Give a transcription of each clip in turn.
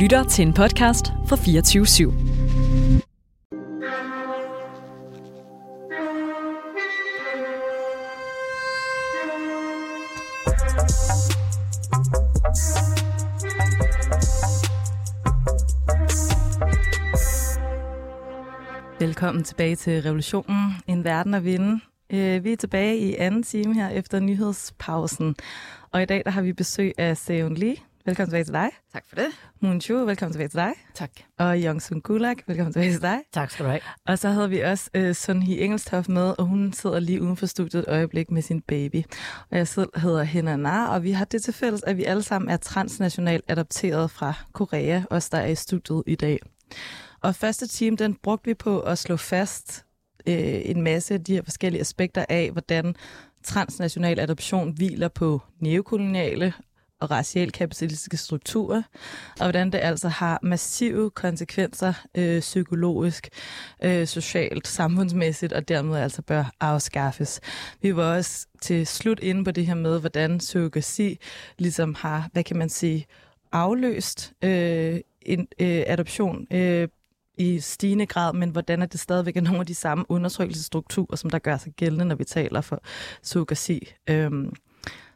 lytter til en podcast fra 24 /7. Velkommen tilbage til Revolutionen, en verden at vinde. Øh, vi er tilbage i anden time her efter nyhedspausen. Og i dag der har vi besøg af Seon Lee. Velkommen tilbage til dig. Tak for det. Moon Chu, velkommen tilbage til dig. Tak. Og Young Sun Gulag, velkommen tilbage til dig. Tak skal du have. Og så havde vi også uh, Sun Hee Engelstof med, og hun sidder lige uden for studiet et øjeblik med sin baby. Og jeg selv hedder Hina Nar, og vi har det til fælles, at vi alle sammen er transnationalt adopteret fra Korea, os der er i studiet i dag. Og første time, den brugte vi på at slå fast øh, en masse af de her forskellige aspekter af, hvordan transnational adoption hviler på neokoloniale og racielt kapitalistiske strukturer, og hvordan det altså har massive konsekvenser øh, psykologisk, øh, socialt, samfundsmæssigt, og dermed altså bør afskaffes. Vi var også til slut inde på det her med, hvordan surrogasi ligesom har, hvad kan man sige, afløst øh, en øh, adoption øh, i stigende grad, men hvordan er det stadigvæk er nogle af de samme undertrykkelsesstrukturer, som der gør sig gældende, når vi taler for surrogasi. Øhm,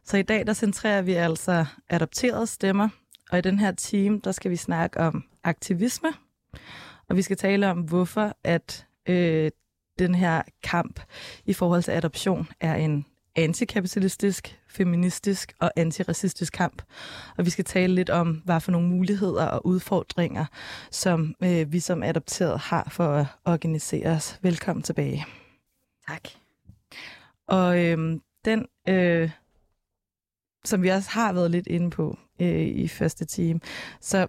så i dag, der centrerer vi altså adopterede stemmer, og i den her team, der skal vi snakke om aktivisme, og vi skal tale om, hvorfor at øh, den her kamp i forhold til adoption er en antikapitalistisk, feministisk og antiracistisk kamp. Og vi skal tale lidt om, hvad for nogle muligheder og udfordringer, som øh, vi som adopteret har for at organisere os. Velkommen tilbage. Tak. Og øh, den, øh, som vi også har været lidt inde på øh, i første time, så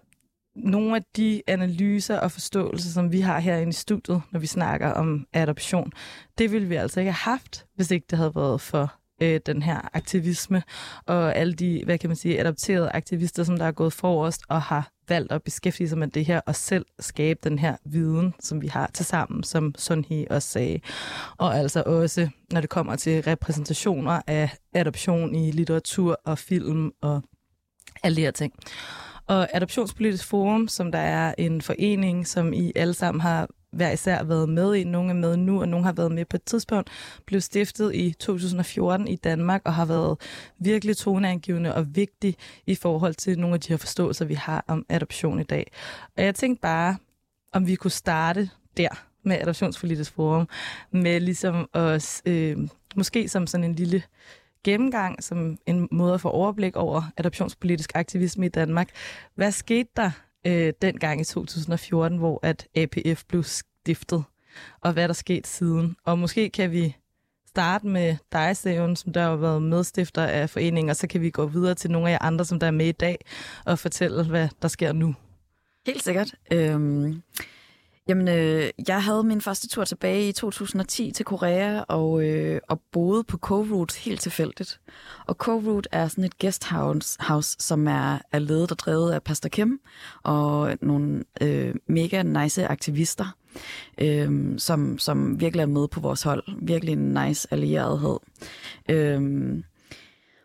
nogle af de analyser og forståelser, som vi har herinde i studiet, når vi snakker om adoption, det ville vi altså ikke have haft, hvis ikke det havde været for øh, den her aktivisme og alle de, hvad kan man sige, adopterede aktivister, som der er gået forrest og har valgt at beskæftige sig med det her og selv skabe den her viden, som vi har til sammen, som Sunhi også sagde. Og altså også, når det kommer til repræsentationer af adoption i litteratur og film og alle de her ting. Og Adoptionspolitisk Forum, som der er en forening, som I alle sammen har hver især været med i. Nogle er med nu, og nogle har været med på et tidspunkt. Blev stiftet i 2014 i Danmark og har været virkelig toneangivende og vigtig i forhold til nogle af de her forståelser, vi har om adoption i dag. Og jeg tænkte bare, om vi kunne starte der med Adoptionspolitisk Forum, med ligesom os, øh, måske som sådan en lille gennemgang, som en måde at få overblik over adoptionspolitisk aktivisme i Danmark. Hvad skete der øh, dengang i 2014, hvor at APF blev stiftet, og hvad der skete siden? Og måske kan vi starte med dig, Seven, som der har været medstifter af foreningen, og så kan vi gå videre til nogle af jer andre, som der er med i dag, og fortælle, hvad der sker nu. Helt sikkert. Øhm, jamen, øh, jeg havde min første tur tilbage i 2010 til Korea, og, øh, og boede på Co-Root helt tilfældigt. Og Co-Root er sådan et guesthouse, house, som er, er ledet og drevet af Pastor Kim, og nogle øh, mega nice aktivister, øh, som, som virkelig er med på vores hold. Virkelig en nice allierethed. Øh,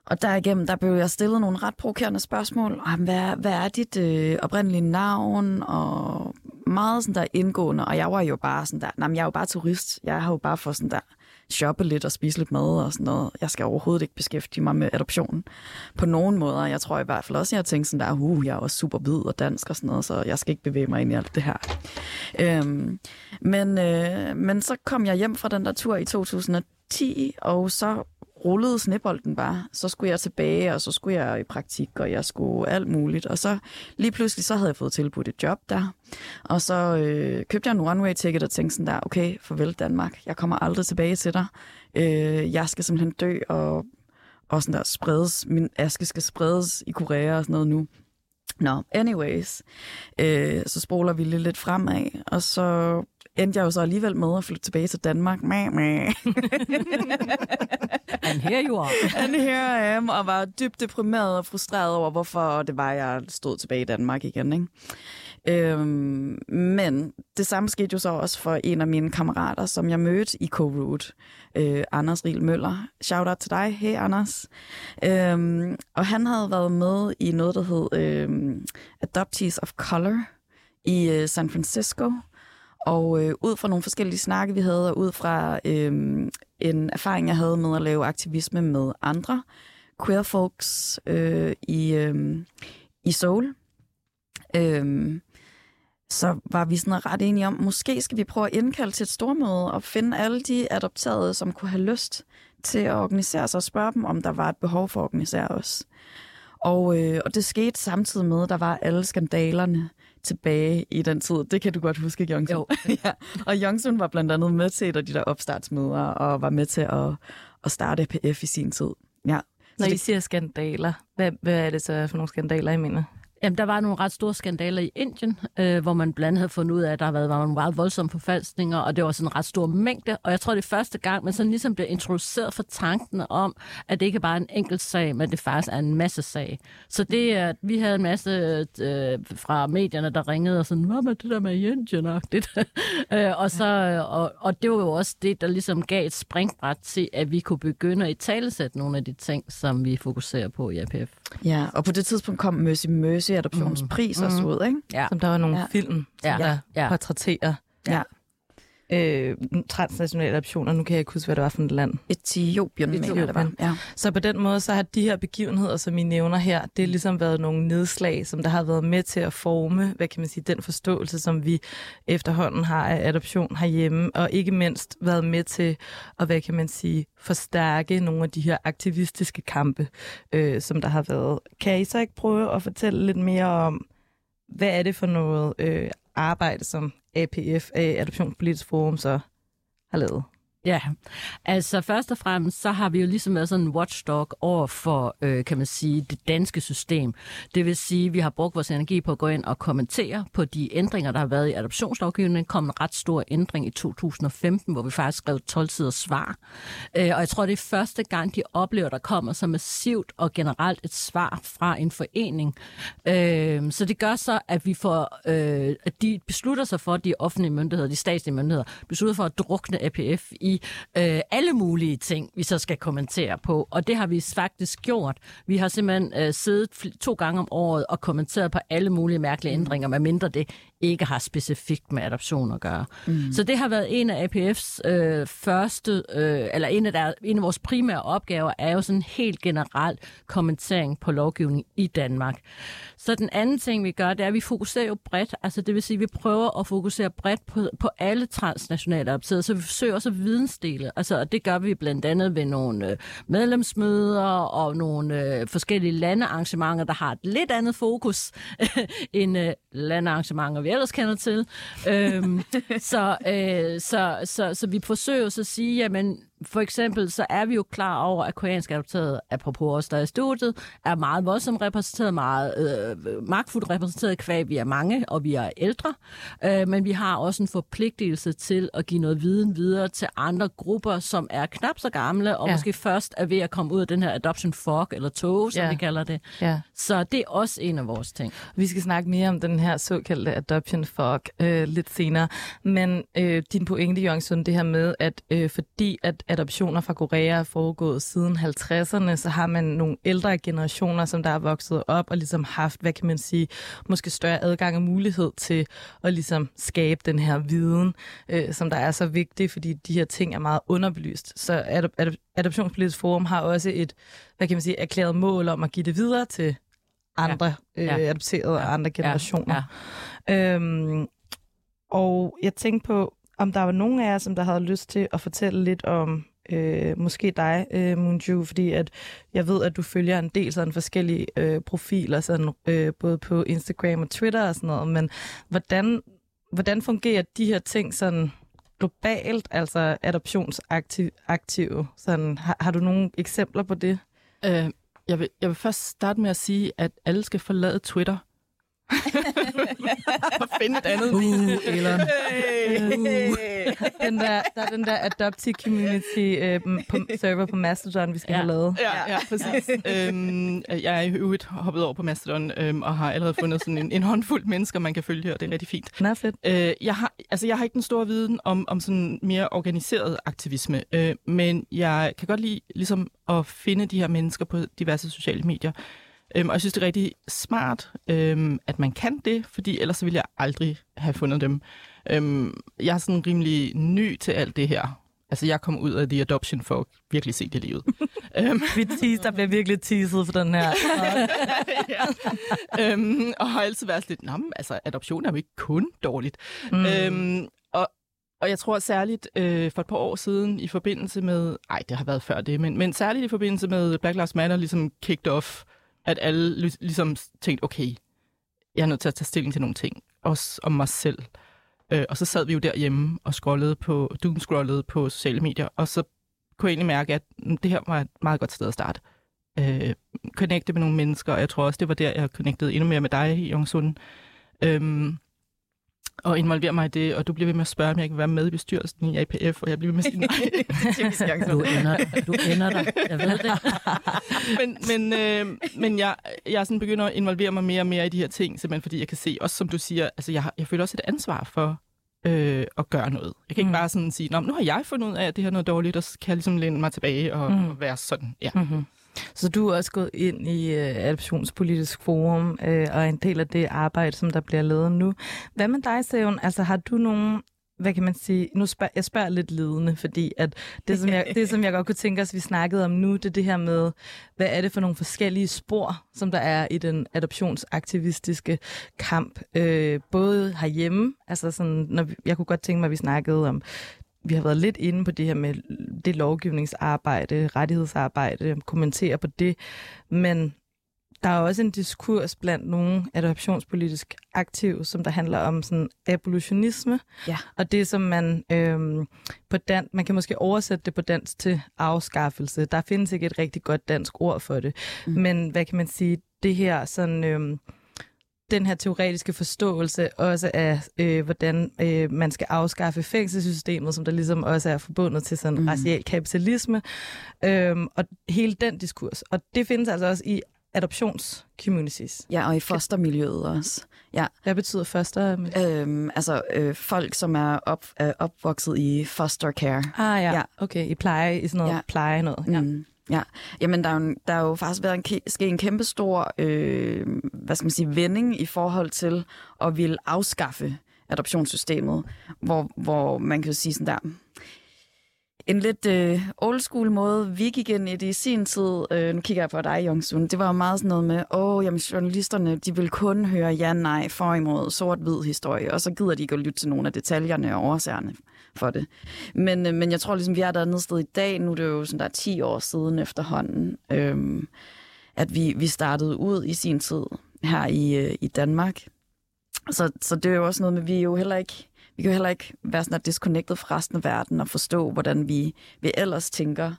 og derigennem, der blev jeg stillet nogle ret provokerende spørgsmål. Om, hvad, hvad er dit øh, oprindelige navn? Og meget sådan der indgående. Og jeg var jo bare sådan der, nej, jeg er jo bare turist. Jeg har jo bare for sådan der shoppe lidt og spise lidt mad og sådan noget. Jeg skal overhovedet ikke beskæftige mig med adoption på nogen måder. Jeg tror i hvert fald også, at jeg tænkte sådan der, uh, jeg er også super hvid og dansk og sådan noget, så jeg skal ikke bevæge mig ind i alt det her. Øhm, men, øh, men så kom jeg hjem fra den der tur i 2010, og så rullede snebolden bare. Så skulle jeg tilbage, og så skulle jeg i praktik, og jeg skulle alt muligt. Og så lige pludselig, så havde jeg fået tilbudt et job der. Og så øh, købte jeg en one-way-ticket og tænkte sådan der, okay, farvel Danmark, jeg kommer aldrig tilbage til dig. Øh, jeg skal simpelthen dø, og, og sådan der spredes, min aske skal spredes i Korea og sådan noget nu. Nå, no, anyways, øh, så spoler vi lidt fremad, og så endte jeg jo så alligevel med at flytte tilbage til Danmark. Mæh, mæh. And here you are. And here I am, og var dybt deprimeret og frustreret over, hvorfor det var, jeg stod tilbage i Danmark igen. Ikke? Øhm, men det samme skete jo så også for en af mine kammerater, som jeg mødte i Co-Root, øh, Anders Riel Møller. Shout out til dig. Hey Anders. Øhm, og han havde været med i noget, der hed øh, Adoptees of Color i øh, San Francisco. Og øh, ud fra nogle forskellige snakke, vi havde, og ud fra øh, en erfaring, jeg havde med at lave aktivisme med andre queer folks øh, i, øh, i Seoul, øh, så var vi sådan ret enige om, måske skal vi prøve at indkalde til et stormøde og finde alle de adopterede, som kunne have lyst til at organisere sig og spørge dem, om der var et behov for at organisere os. Og, øh, og det skete samtidig med, at der var alle skandalerne tilbage i den tid. Det kan du godt huske, Jongsun. Jo. ja. Og Jongsun var blandt andet med til et af de der opstartsmøder, og var med til at, at starte APF i sin tid. Ja. Når Så I det, siger skandaler, hvad, hvad er det så for nogle skandaler, I mener? Jamen, der var nogle ret store skandaler i Indien, øh, hvor man blandt andet havde fundet ud af, at der havde været nogle meget voldsomme forfalskninger, og det var sådan en ret stor mængde. Og jeg tror, det er første gang, man sådan ligesom bliver introduceret for tanken om, at det ikke bare er en enkelt sag, men det faktisk er en masse sag. Så det er, at vi havde en masse øh, fra medierne, der ringede og sådan, hvad med det der med Indien? øh, og, så, øh, og, og det var jo også det, der ligesom gav et springbræt til, at vi kunne begynde at i talesætte nogle af de ting, som vi fokuserer på i APF. ja, og på det tidspunkt kom Mercy Mercy adoptionspris mm. også ud, ikke? Ja. Som der var nogle Ja. film, Ja. der Ja. portrætterer Ja. Øh, transnationale adoptioner. Nu kan jeg ikke huske, hvad det var for et land. Etiopien, mener jeg, det var. Ja. Så på den måde, så har de her begivenheder, som I nævner her, det har ligesom været nogle nedslag, som der har været med til at forme, hvad kan man sige, den forståelse, som vi efterhånden har af adoption herhjemme, og ikke mindst været med til at, hvad kan man sige, forstærke nogle af de her aktivistiske kampe, øh, som der har været. Kan I så ikke prøve at fortælle lidt mere om, hvad er det for noget øh, arbejde, som APF, Adoptionspolitisk Forum, så har lavet? Ja, altså først og fremmest, så har vi jo ligesom været sådan en watchdog over for, øh, kan man sige, det danske system. Det vil sige, at vi har brugt vores energi på at gå ind og kommentere på de ændringer, der har været i adoptionslovgivningen. kom en ret stor ændring i 2015, hvor vi faktisk skrev 12 sider svar. Øh, og jeg tror, det er første gang, de oplever, der kommer så massivt og generelt et svar fra en forening. Øh, så det gør så, at vi får, øh, at de beslutter sig for, de offentlige myndigheder, de statslige myndigheder, beslutter for at drukne APF i øh, alle mulige ting, vi så skal kommentere på. Og det har vi faktisk gjort. Vi har simpelthen øh, siddet to gange om året og kommenteret på alle mulige mærkelige ændringer, medmindre det ikke har specifikt med adoption at gøre. Mm. Så det har været en af APF's øh, første, øh, eller en af, der, en af vores primære opgaver, er jo sådan helt generelt kommentering på lovgivning i Danmark. Så den anden ting, vi gør, det er, at vi fokuserer jo bredt. Altså det vil sige, at vi prøver at fokusere bredt på, på alle transnationale adopterede, så vi forsøger også at vidensdele. Altså, og det gør vi blandt andet ved nogle øh, medlemsmøder og nogle øh, forskellige landearrangementer, der har et lidt andet fokus end øh, landearrangementer, vi ellers kender til. øhm, så, øh, så, så, så vi forsøger så at sige, jamen for eksempel, så er vi jo klar over, at koreanske adopterede, apropos os, der er i studiet, er meget voldsomt repræsenteret, meget øh, magtfuldt repræsenteret kvæg. Vi er mange, og vi er ældre, øh, men vi har også en forpligtelse til at give noget viden videre til andre grupper, som er knap så gamle, og ja. Måske først er ved at komme ud af den her adoption fog, eller tog, som Ja. vi kalder det. Ja. Så det er også en af vores ting. Vi skal snakke mere om den her såkaldte adoption fog øh, lidt senere. Men øh, din pointe, Jongsun, det her med, at øh, fordi at adoptioner fra Korea er foregået siden 50'erne, så har man nogle ældre generationer, som der er vokset op og ligesom haft, hvad kan man sige, måske større adgang og mulighed til at ligesom skabe den her viden, øh, som der er så vigtig, fordi de her ting er meget underbelyst. Så Adop- Adop- Adoptionspolitisk Forum har også et, hvad kan man sige, erklæret mål om at give det videre til andre ja. Ja. øh, adopterede ja. og andre generationer. Ja. Øhm, og jeg tænkte på, om der var nogen af jer, som der havde lyst til at fortælle lidt om øh, måske dig, øh, Moonju, fordi at jeg ved, at du følger en del sådan forskellige øh, profiler, sådan, øh, både på Instagram og Twitter og sådan noget, men hvordan, hvordan fungerer de her ting sådan globalt, altså adoptionsaktive? Sådan, har, har du nogle eksempler på det? Øh, jeg, vil, jeg vil først starte med at sige, at alle skal forlade Twitter og finde et andet. Uh, eller... den der, der er den der adoptee community øh, på server på Mastodon, vi skal Ja. have lavet. Ja, ja, præcis. øhm, jeg er i øvrigt hoppet over på Mastodon øhm, og har allerede fundet sådan en, en håndfuld mennesker, man kan følge, og det er rigtig fint. Nå, fedt. Øh, jeg, har, altså, jeg har ikke den store viden om, om sådan mere organiseret aktivisme, øh, men jeg kan godt lide ligesom, at finde de her mennesker på diverse sociale medier. Øhm, og jeg synes, det er rigtig smart, øhm, at man kan det, fordi ellers ville jeg aldrig have fundet dem. Øhm, jeg er sådan rimelig ny til alt det her. Altså, jeg kom ud af The Adoption for at virkelig se det livet. øhm, Vi tease, der bliver virkelig teaset for den her. ja. øhm, og har altid været lidt, men, altså, adoption er jo ikke kun dårligt. Mm. Øhm, og, og jeg tror særligt øh, for et par år siden i forbindelse med, ej, det har været før det, men, men særligt i forbindelse med Black Lives Matter ligesom kicked off, at alle lig- ligesom tænkte, okay, jeg er nødt til at tage stilling til nogle ting, også om mig selv. Øh, og så sad vi jo derhjemme og scrollede på, doomscrollede på sociale medier, og så kunne jeg egentlig mærke, at mm, det her var et meget godt sted at starte. Øh, connecte med nogle mennesker, og jeg tror også, det var der, jeg connectede endnu mere med dig, Jongsun. Øhm, og involvere mig i det, og du bliver ved med at spørge, om jeg kan være med i bestyrelsen i APF, og jeg bliver ved med at sige nej. Du ender, du ender der. Jeg ved det. men men, øh, men jeg, jeg sådan begynder at involvere mig mere og mere i de her ting, simpelthen fordi jeg kan se, også som du siger, altså jeg, har- jeg føler også et ansvar for øh, at gøre noget. Jeg kan ikke Mm. bare sådan sige, Nå, nu har jeg fundet ud af, at det her er noget dårligt, og så kan jeg ligesom læne mig tilbage og, mm. og være sådan. Ja. Mm-hmm. Så du er også gået ind i øh, Adoptionspolitisk Forum øh, og er en del af det arbejde, som der bliver lavet nu. Hvad med dig, Seven? Altså har du nogen, hvad kan man sige, nu spørger jeg spørger lidt ledende, fordi at det, som jeg, det, som jeg godt kunne tænke os, vi snakkede om nu, det er det her med, hvad er det for nogle forskellige spor, som der er i den adoptionsaktivistiske kamp, øh, både herhjemme, altså sådan, når vi, jeg kunne godt tænke mig, at vi snakkede om vi har været lidt inde på det her med det lovgivningsarbejde, rettighedsarbejde, kommentere på det, men der er også en diskurs blandt nogle adoptionspolitisk aktive, som der handler om sådan abolitionisme, Ja. og det som man øhm, på dan man kan måske oversætte det på dansk til afskaffelse. Der findes ikke et rigtig godt dansk ord for det, Mm. men hvad kan man sige, det her sådan øhm, den her teoretiske forståelse også af, øh, hvordan øh, man skal afskaffe fængselssystemet, som der ligesom også er forbundet til sådan mm. racial kapitalisme, øhm, og hele den diskurs. Og det findes altså også i adoptionscommunities. Ja, og i fostermiljøet også. Ja, Hvad betyder første? øhm, altså øh, folk, som er op, er opvokset i foster care. Ah ja, Ja. okay, i pleje, i sådan noget ja. pleje noget. Ja. Mm. Ja, jamen der er, jo, der er jo faktisk været en, sket en kæmpe stor, øh, hvad skal man sige, vending i forhold til at ville afskaffe adoptionssystemet, hvor, hvor man kan jo sige sådan der, en lidt øh, old school måde, vi gik ind i det i sin tid, øh, nu kigger jeg på dig, Jongsun, det var jo meget sådan noget med, åh, oh, jamen journalisterne, de vil kun høre ja, nej, for imod, sort-hvid historie, og så gider de ikke at lytte til nogle af detaljerne og årsagerne for det. Men, øh, men jeg tror ligesom, vi er et andet sted i dag, nu er det jo sådan der er 10 år siden efterhånden, øh, at vi, vi startede ud i sin tid her i, øh, i Danmark. Så, så det er jo også noget med, vi er jo heller ikke vi kan jo heller ikke være sådan disconnected fra resten af verden og forstå, hvordan vi, vi ellers tænker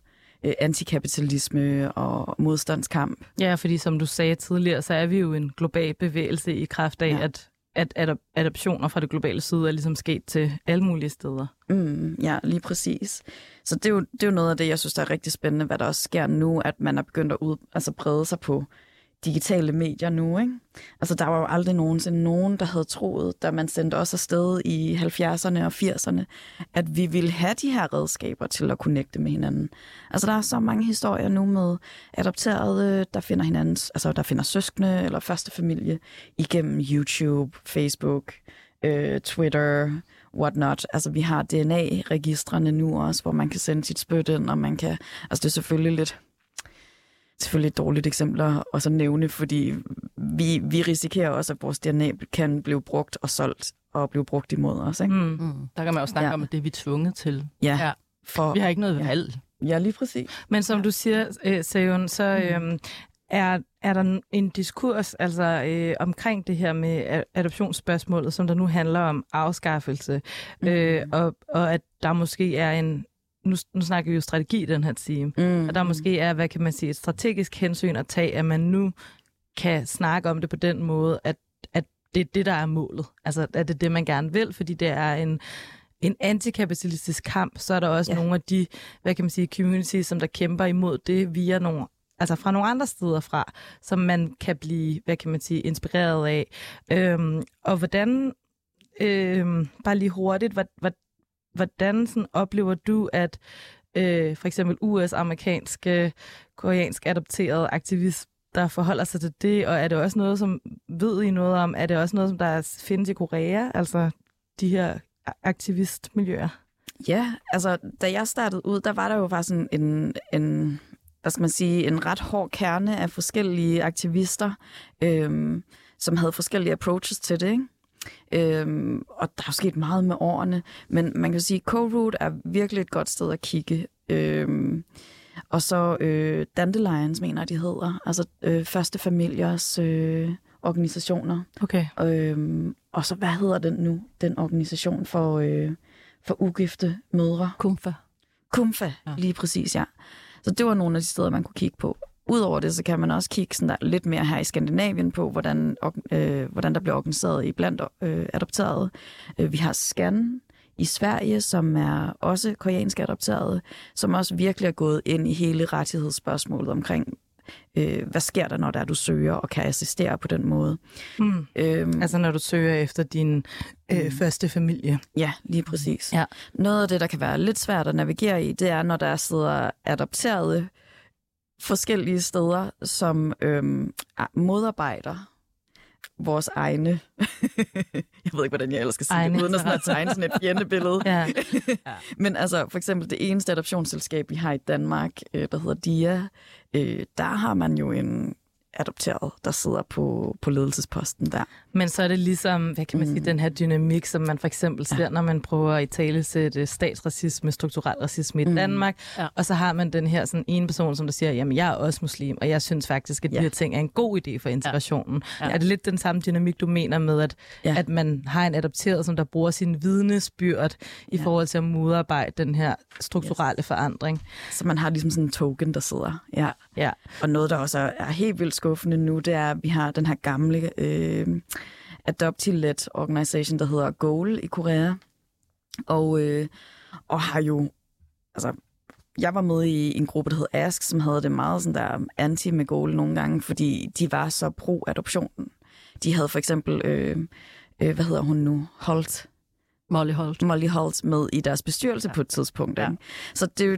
øh, antikapitalisme og modstandskamp. ja, fordi som du sagde tidligere, så er vi jo en global bevægelse i kraft af, ja. at, at adop- adoptioner fra det globale syd er ligesom sket til alle mulige steder. Mm, ja, lige præcis. Så det er, jo, det er jo noget af det, jeg synes, der er rigtig spændende, hvad der også sker nu, at man er begyndt at ud, altså brede sig på digitale medier nu. Ikke? Altså, der var jo aldrig nogensinde nogen, der havde troet, da man sendte os afsted i 70'erne og 80'erne, at vi ville have de her redskaber til at connecte med hinanden. Altså, der er så mange historier nu med adopterede, der finder hinandens, altså der finder søskende eller første familie igennem YouTube, Facebook, øh, Twitter, whatnot. Altså, vi har DNA-registrene nu også, hvor man kan sende sit spyt ind, og man kan... Altså, det er selvfølgelig lidt selvfølgelig et dårligt eksempel at også nævne, fordi vi, vi risikerer også, at vores DNA kan blive brugt og solgt og blive brugt imod os. Ikke? Mm. Mm. Der kan man jo snakke Ja. ja. om, at det er vi tvunget til. Ja, Ja. for, Vi har ikke noget Ja. valg. ja, lige præcis. Men som du siger, øh, Seon, så øhm, er, er der en diskurs altså øh, omkring det her med adoptionsspørgsmålet, som der nu handler om afskaffelse, øh, og, og at der måske er en, nu, nu snakker vi jo strategi den her time, Mm. og der måske er, hvad kan man sige, et strategisk hensyn at tage, at man nu kan snakke om det på den måde, at, at det er det, der er målet. Altså, er det det, man gerne vil, fordi det er en, en antikapitalistisk kamp, så er der også ja. nogle af de, hvad kan man sige, communities, som der kæmper imod det via nogle altså fra nogle andre steder fra, som man kan blive, hvad kan man sige, inspireret af. Øhm, og hvordan, øhm, bare lige hurtigt, hvordan sådan oplever du, at øh, for eksempel US-amerikanske, koreansk adopterede aktivist der forholder sig til det, og er det også noget, som ved I noget om, er det også noget, som der findes i Korea, altså de her aktivistmiljøer? Ja, altså da jeg startede ud, der var der jo faktisk en, en, en hvad skal man sige, en ret hård kerne af forskellige aktivister, øhm, som havde forskellige approaches til det, ikke? Øhm, og der er sket meget med årene, men man kan sige, at Co-Root er virkelig et godt sted at kigge. Øhm, og så øh, Dandelions, mener de hedder, altså øh, første familiers øh, organisationer. Okay. Øhm, og så, hvad hedder den nu, den organisation for, øh, for ugifte mødre? Kumfa. Kumfa, ja. lige præcis, ja. Så det var nogle af de steder, man kunne kigge på. Udover det, så kan man også kigge sådan der lidt mere her i Skandinavien på, hvordan, øh, hvordan der bliver organiseret i blandt øh, adopterede. Øh, vi har Scan i Sverige, som er også koreansk adopterede, som også virkelig er gået ind i hele rettighedsspørgsmålet omkring, øh, hvad sker der, når der du søger og kan assistere på den måde. Mm. Øhm, altså når du søger efter din øh, mm. første familie. Ja, lige præcis. Ja. Noget af det, der kan være lidt svært at navigere i, det er, når der sidder adopterede forskellige steder, som øhm, modarbejder vores egne... jeg ved ikke, hvordan jeg ellers skal sige egne det, uden at, sådan at tegne sådan et fjendebillede. ja. ja. Men altså, for eksempel det eneste adoptionsselskab, vi har i Danmark, øh, der hedder DIA, øh, der har man jo en adopteret, der sidder på, på ledelsesposten der. Men så er det ligesom, hvad kan man sige, mm. den her dynamik, som man for eksempel ser, ja. når man prøver at i tale sætte statsracisme, strukturel racisme i mm. Danmark, ja. og så har man den her sådan en person, som der siger, jamen jeg er også muslim, og jeg synes faktisk, at de ja. her ting er en god idé for integrationen. Ja. Ja. Er det lidt den samme dynamik, du mener med, at, ja. at man har en adopteret, som der bruger sin vidnesbyrd i ja. forhold til at modarbejde den her strukturelle yes. forandring? Så man har ligesom sådan en token, der sidder. Ja. ja. Og noget, der også er helt vildt skuffende nu, det er, at vi har den her gamle øh, adoptive-led organisation, der hedder Goal i Korea. Og, øh, og har jo, altså, jeg var med i en gruppe, der hed Ask, som havde det meget sådan der anti med Goal nogle gange, fordi de var så pro-adoptionen. De havde for eksempel, øh, øh, hvad hedder hun nu, Holt, Molly Holt. Molly Holt med i deres bestyrelse ja. på et tidspunkt. Ja. Ikke? Så det er, jo,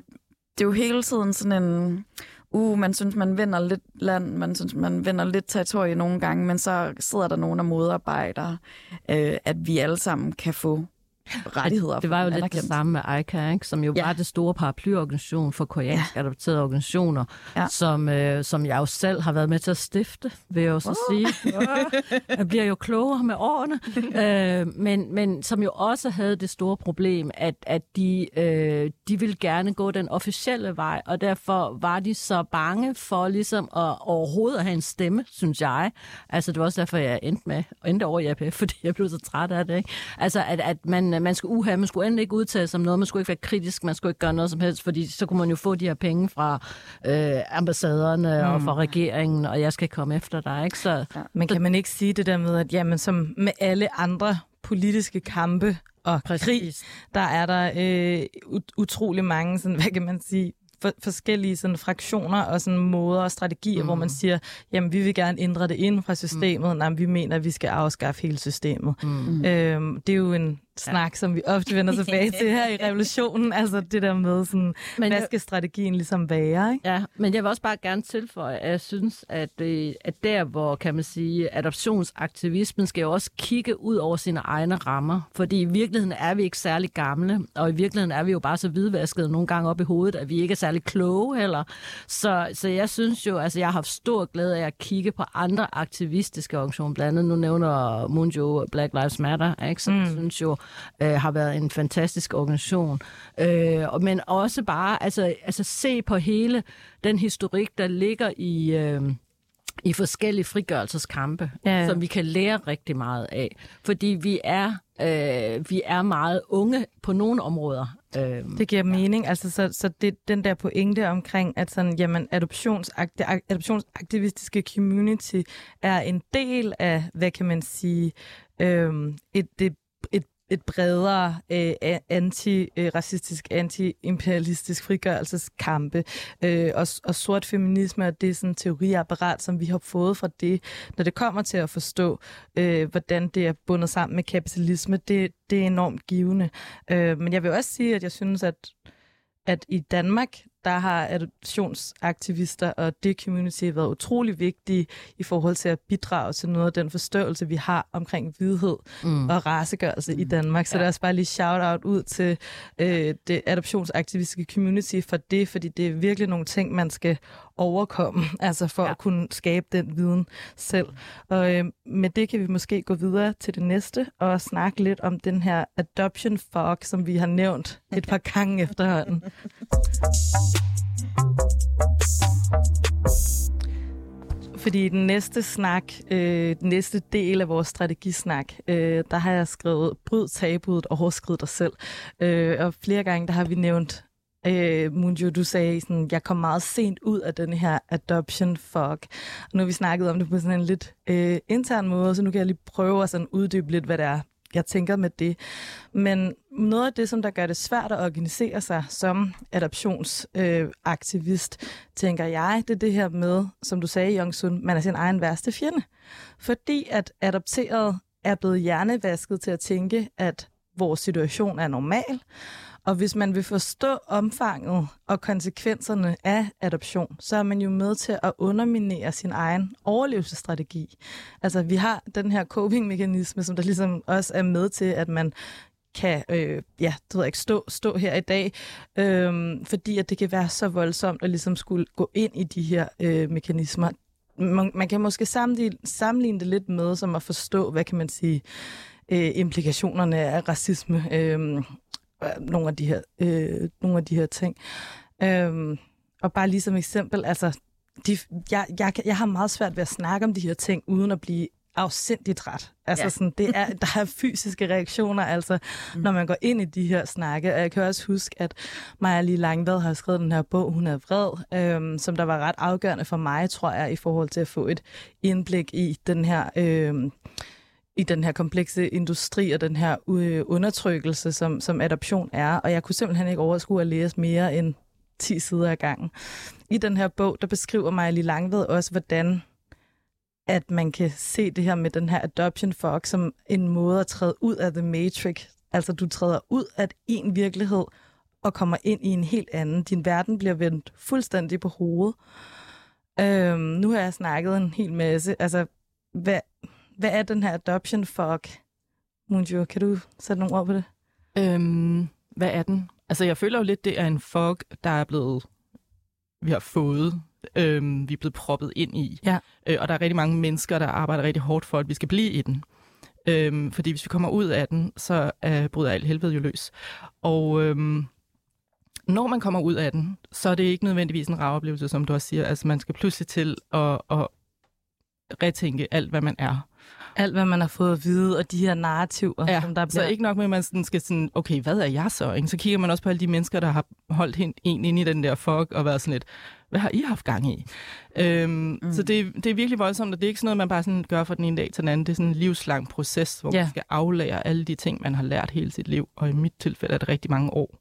det er jo hele tiden sådan en uh, man synes, man vinder lidt land, man synes, man vinder lidt territorie nogle gange, men så sidder der nogen og modarbejder, øh, at vi alle sammen kan få rettigheder. Det var jo lidt det samme med ICA, ikke? som jo ja. var det store paraplyorganisation for koreanske ja. adopterede organisationer, ja. som, øh, som jeg jo selv har været med til at stifte, vil jeg jo så oh. sige. jeg bliver jo klogere med årene. øh, men, men som jo også havde det store problem, at, at de, øh, de ville gerne gå den officielle vej, og derfor var de så bange for ligesom at overhovedet at have en stemme, synes jeg. Altså det var også derfor, jeg endte med endte over i APF, fordi jeg blev så træt af det. Ikke? Altså at, at man man skulle uha, man skulle endelig ikke udtale sig om noget, man skulle ikke være kritisk, man skulle ikke gøre noget som helst, fordi så kunne man jo få de her penge fra øh, ambassaderne mm. og fra regeringen, og jeg skal komme efter dig. Ikke? Så, ja. Men kan man ikke sige det der med, at jamen, som med alle andre politiske kampe og Præcis. krig, der er der øh, utrolig mange, sådan, hvad kan man sige, for, forskellige sådan, fraktioner og sådan, måder og strategier, mm. hvor man mm. siger, jamen vi vil gerne ændre det ind fra systemet, mm. nej, vi mener, at vi skal afskaffe hele systemet. Mm. Øhm, det er jo en snak, ja. som vi ofte vender tilbage til her i revolutionen. Altså det der med, sådan, men hvad skal strategien ligesom være? Ikke? Ja, men jeg vil også bare gerne tilføje, at jeg synes, at, øh, at der, hvor kan man sige, adoptionsaktivismen skal jo også kigge ud over sine egne rammer. Fordi i virkeligheden er vi ikke særlig gamle, og i virkeligheden er vi jo bare så hvidvaskede nogle gange op i hovedet, at vi ikke er særlig kloge heller. Så, så jeg synes jo, altså jeg har haft stor glæde af at kigge på andre aktivistiske organisationer. Blandt andet, nu nævner Munjo Black Lives Matter, ikke? Så mm. jeg synes jo, øh, har været en fantastisk organisation. Øh, men også bare altså, altså se på hele den historik, der ligger i... Øh, i forskellige frigørelseskampe, Ja, som vi kan lære rigtig meget af. Fordi vi er, øh, vi er meget unge på nogle områder. Øh, Det giver mening. Altså, så, så det, den der pointe omkring, at sådan, jamen, adoptionsakt, det adoptionsaktivistiske community er en del af, hvad kan man sige, øhm, et, det, et, bredere øh, anti-racistisk, øh, anti-imperialistisk frigørelseskampe. Øh, og, og sort feminisme er det sådan teoriapparat, som vi har fået fra det, når det kommer til at forstå, øh, hvordan det er bundet sammen med kapitalisme. Det, det er enormt givende. Øh, men jeg vil også sige, at jeg synes, at, at i Danmark, der har adoptionsaktivister og det community været utrolig vigtige i forhold til at bidrage til noget af den forståelse, vi har omkring hvidhed mm. og racegørelse mm. i Danmark. Så ja. det er også bare lige shout-out ud til øh, det adoptionsaktivistiske community for det, fordi det er virkelig nogle ting, man skal overkomme, altså for ja. at kunne skabe den viden selv. Og øh, med det kan vi måske gå videre til det næste og snakke lidt om den her adoption fog, som vi har nævnt et par gange efterhånden. Fordi den næste snak, øh, den næste del af vores strategisnak, øh, der har jeg skrevet, bryd tabuet og overskrid dig selv. Øh, og flere gange, der har vi nævnt, øh, Munjo, du sagde, sådan, jeg kom meget sent ud af den her adoption fuck. Og nu har vi snakket om det på sådan en lidt øh, intern måde, så nu kan jeg lige prøve at sådan uddybe lidt, hvad det er, jeg tænker med det. Men noget af det, som der gør det svært at organisere sig som adoptionsaktivist, øh, tænker jeg, det er det her med, som du sagde, Jongsun, man er sin egen værste fjende. Fordi at adopteret er blevet hjernevasket til at tænke, at vores situation er normal, og hvis man vil forstå omfanget og konsekvenserne af adoption, så er man jo med til at underminere sin egen overlevelsesstrategi. Altså, vi har den her coping-mekanisme, som der ligesom også er med til, at man kan øh, ja, det ved jeg ikke, stå, stå her i dag, øh, fordi at det kan være så voldsomt at ligesom skulle gå ind i de her øh, mekanismer. Man, man kan måske sammenligne, sammenligne det lidt med som at forstå, hvad kan man sige, øh, implikationerne af racisme. Øh, nogle af de her, øh, nogle af de her ting. Øhm, og bare lige som eksempel, altså, de, jeg, jeg, jeg har meget svært ved at snakke om de her ting, uden at blive afsindigt træt. Altså, ja. sådan, det er, der er fysiske reaktioner, altså, mm. når man går ind i de her snakke. Og jeg kan også huske, at Maja Lige Langvad har skrevet den her bog, Hun er vred, øhm, som der var ret afgørende for mig, tror jeg, i forhold til at få et indblik i den her... Øhm, i den her komplekse industri og den her øh, undertrykkelse, som, som adoption er. Og jeg kunne simpelthen ikke overskue at læse mere end 10 sider ad gangen. I den her bog, der beskriver mig lige Langved også, hvordan at man kan se det her med den her adoption fog som en måde at træde ud af the matrix. Altså du træder ud af en virkelighed og kommer ind i en helt anden. Din verden bliver vendt fuldstændig på hovedet. Øhm, nu har jeg snakket en hel masse. Altså, hvad, hvad er den her adoption fog? Munjo, kan du sætte nogle ord på det? Øhm, hvad er den? Altså, jeg føler jo lidt, det er en fog, der er blevet, vi har fået, øhm, vi er blevet proppet ind i. Ja. Øh, og der er rigtig mange mennesker, der arbejder rigtig hårdt for, at vi skal blive i den. Øhm, fordi hvis vi kommer ud af den, så øh, bryder alt helvede jo løs. Og øhm, når man kommer ud af den, så er det ikke nødvendigvis en rar oplevelse, som du også siger. Altså, man skal pludselig til at, at retænke alt, hvad man er. Alt, hvad man har fået at vide, og de her narrativer, Ja, som der så bliver... ikke nok med, at man sådan skal sådan, okay, hvad er jeg så? Ikke? Så kigger man også på alle de mennesker, der har holdt hen, en ind i den der fog, og været sådan lidt, hvad har I haft gang i? Øhm, mm. Så det, det er virkelig voldsomt, og det er ikke sådan noget, man bare sådan gør fra den ene dag til den anden. Det er sådan en livslang proces, hvor Ja. man skal aflære alle de ting, man har lært hele sit liv. Og i mit tilfælde er det rigtig mange år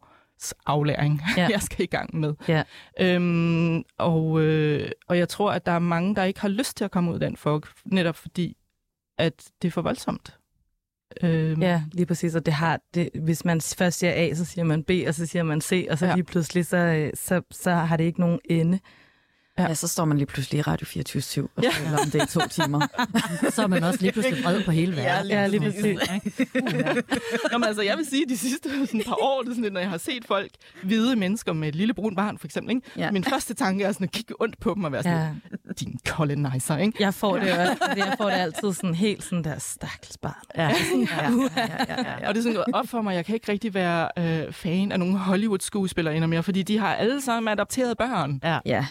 aflæring, Ja. jeg skal i gang med. Ja. Øhm, og, øh, og jeg tror, at der er mange, der ikke har lyst til at komme ud af den fog, netop fordi, at det er for voldsomt. Øhm, Ja, lige præcis. Og det har, det, hvis man først siger A, så siger man B, og så siger man C, og så Ja. lige pludselig, så, øh, så, så har det ikke nogen ende. Ja. ja, så står man lige pludselig i Radio 24 og Ja. taler om det i to timer. Så er man også lige pludselig vred på hele verden. Ja, lige præcis. Nå, men altså, jeg vil sige, at de sidste sådan, par år, det er sådan, lidt, når jeg har set folk, hvide mennesker med et lille brun barn, for eksempel, ikke? Ja. min første tanke er sådan at kigge ondt på dem og være sådan, Ja. ja. din colonizer, ikke? Jeg får det, også, jeg får det altid sådan helt sådan der stakkels barn. Ja. Ja, ja, ja, ja, ja. Og det er sådan gået op for mig, jeg kan ikke rigtig være øh, fan af nogle Hollywood-skuespillere mere, fordi de har alle sammen adopteret børn. Ja. ja.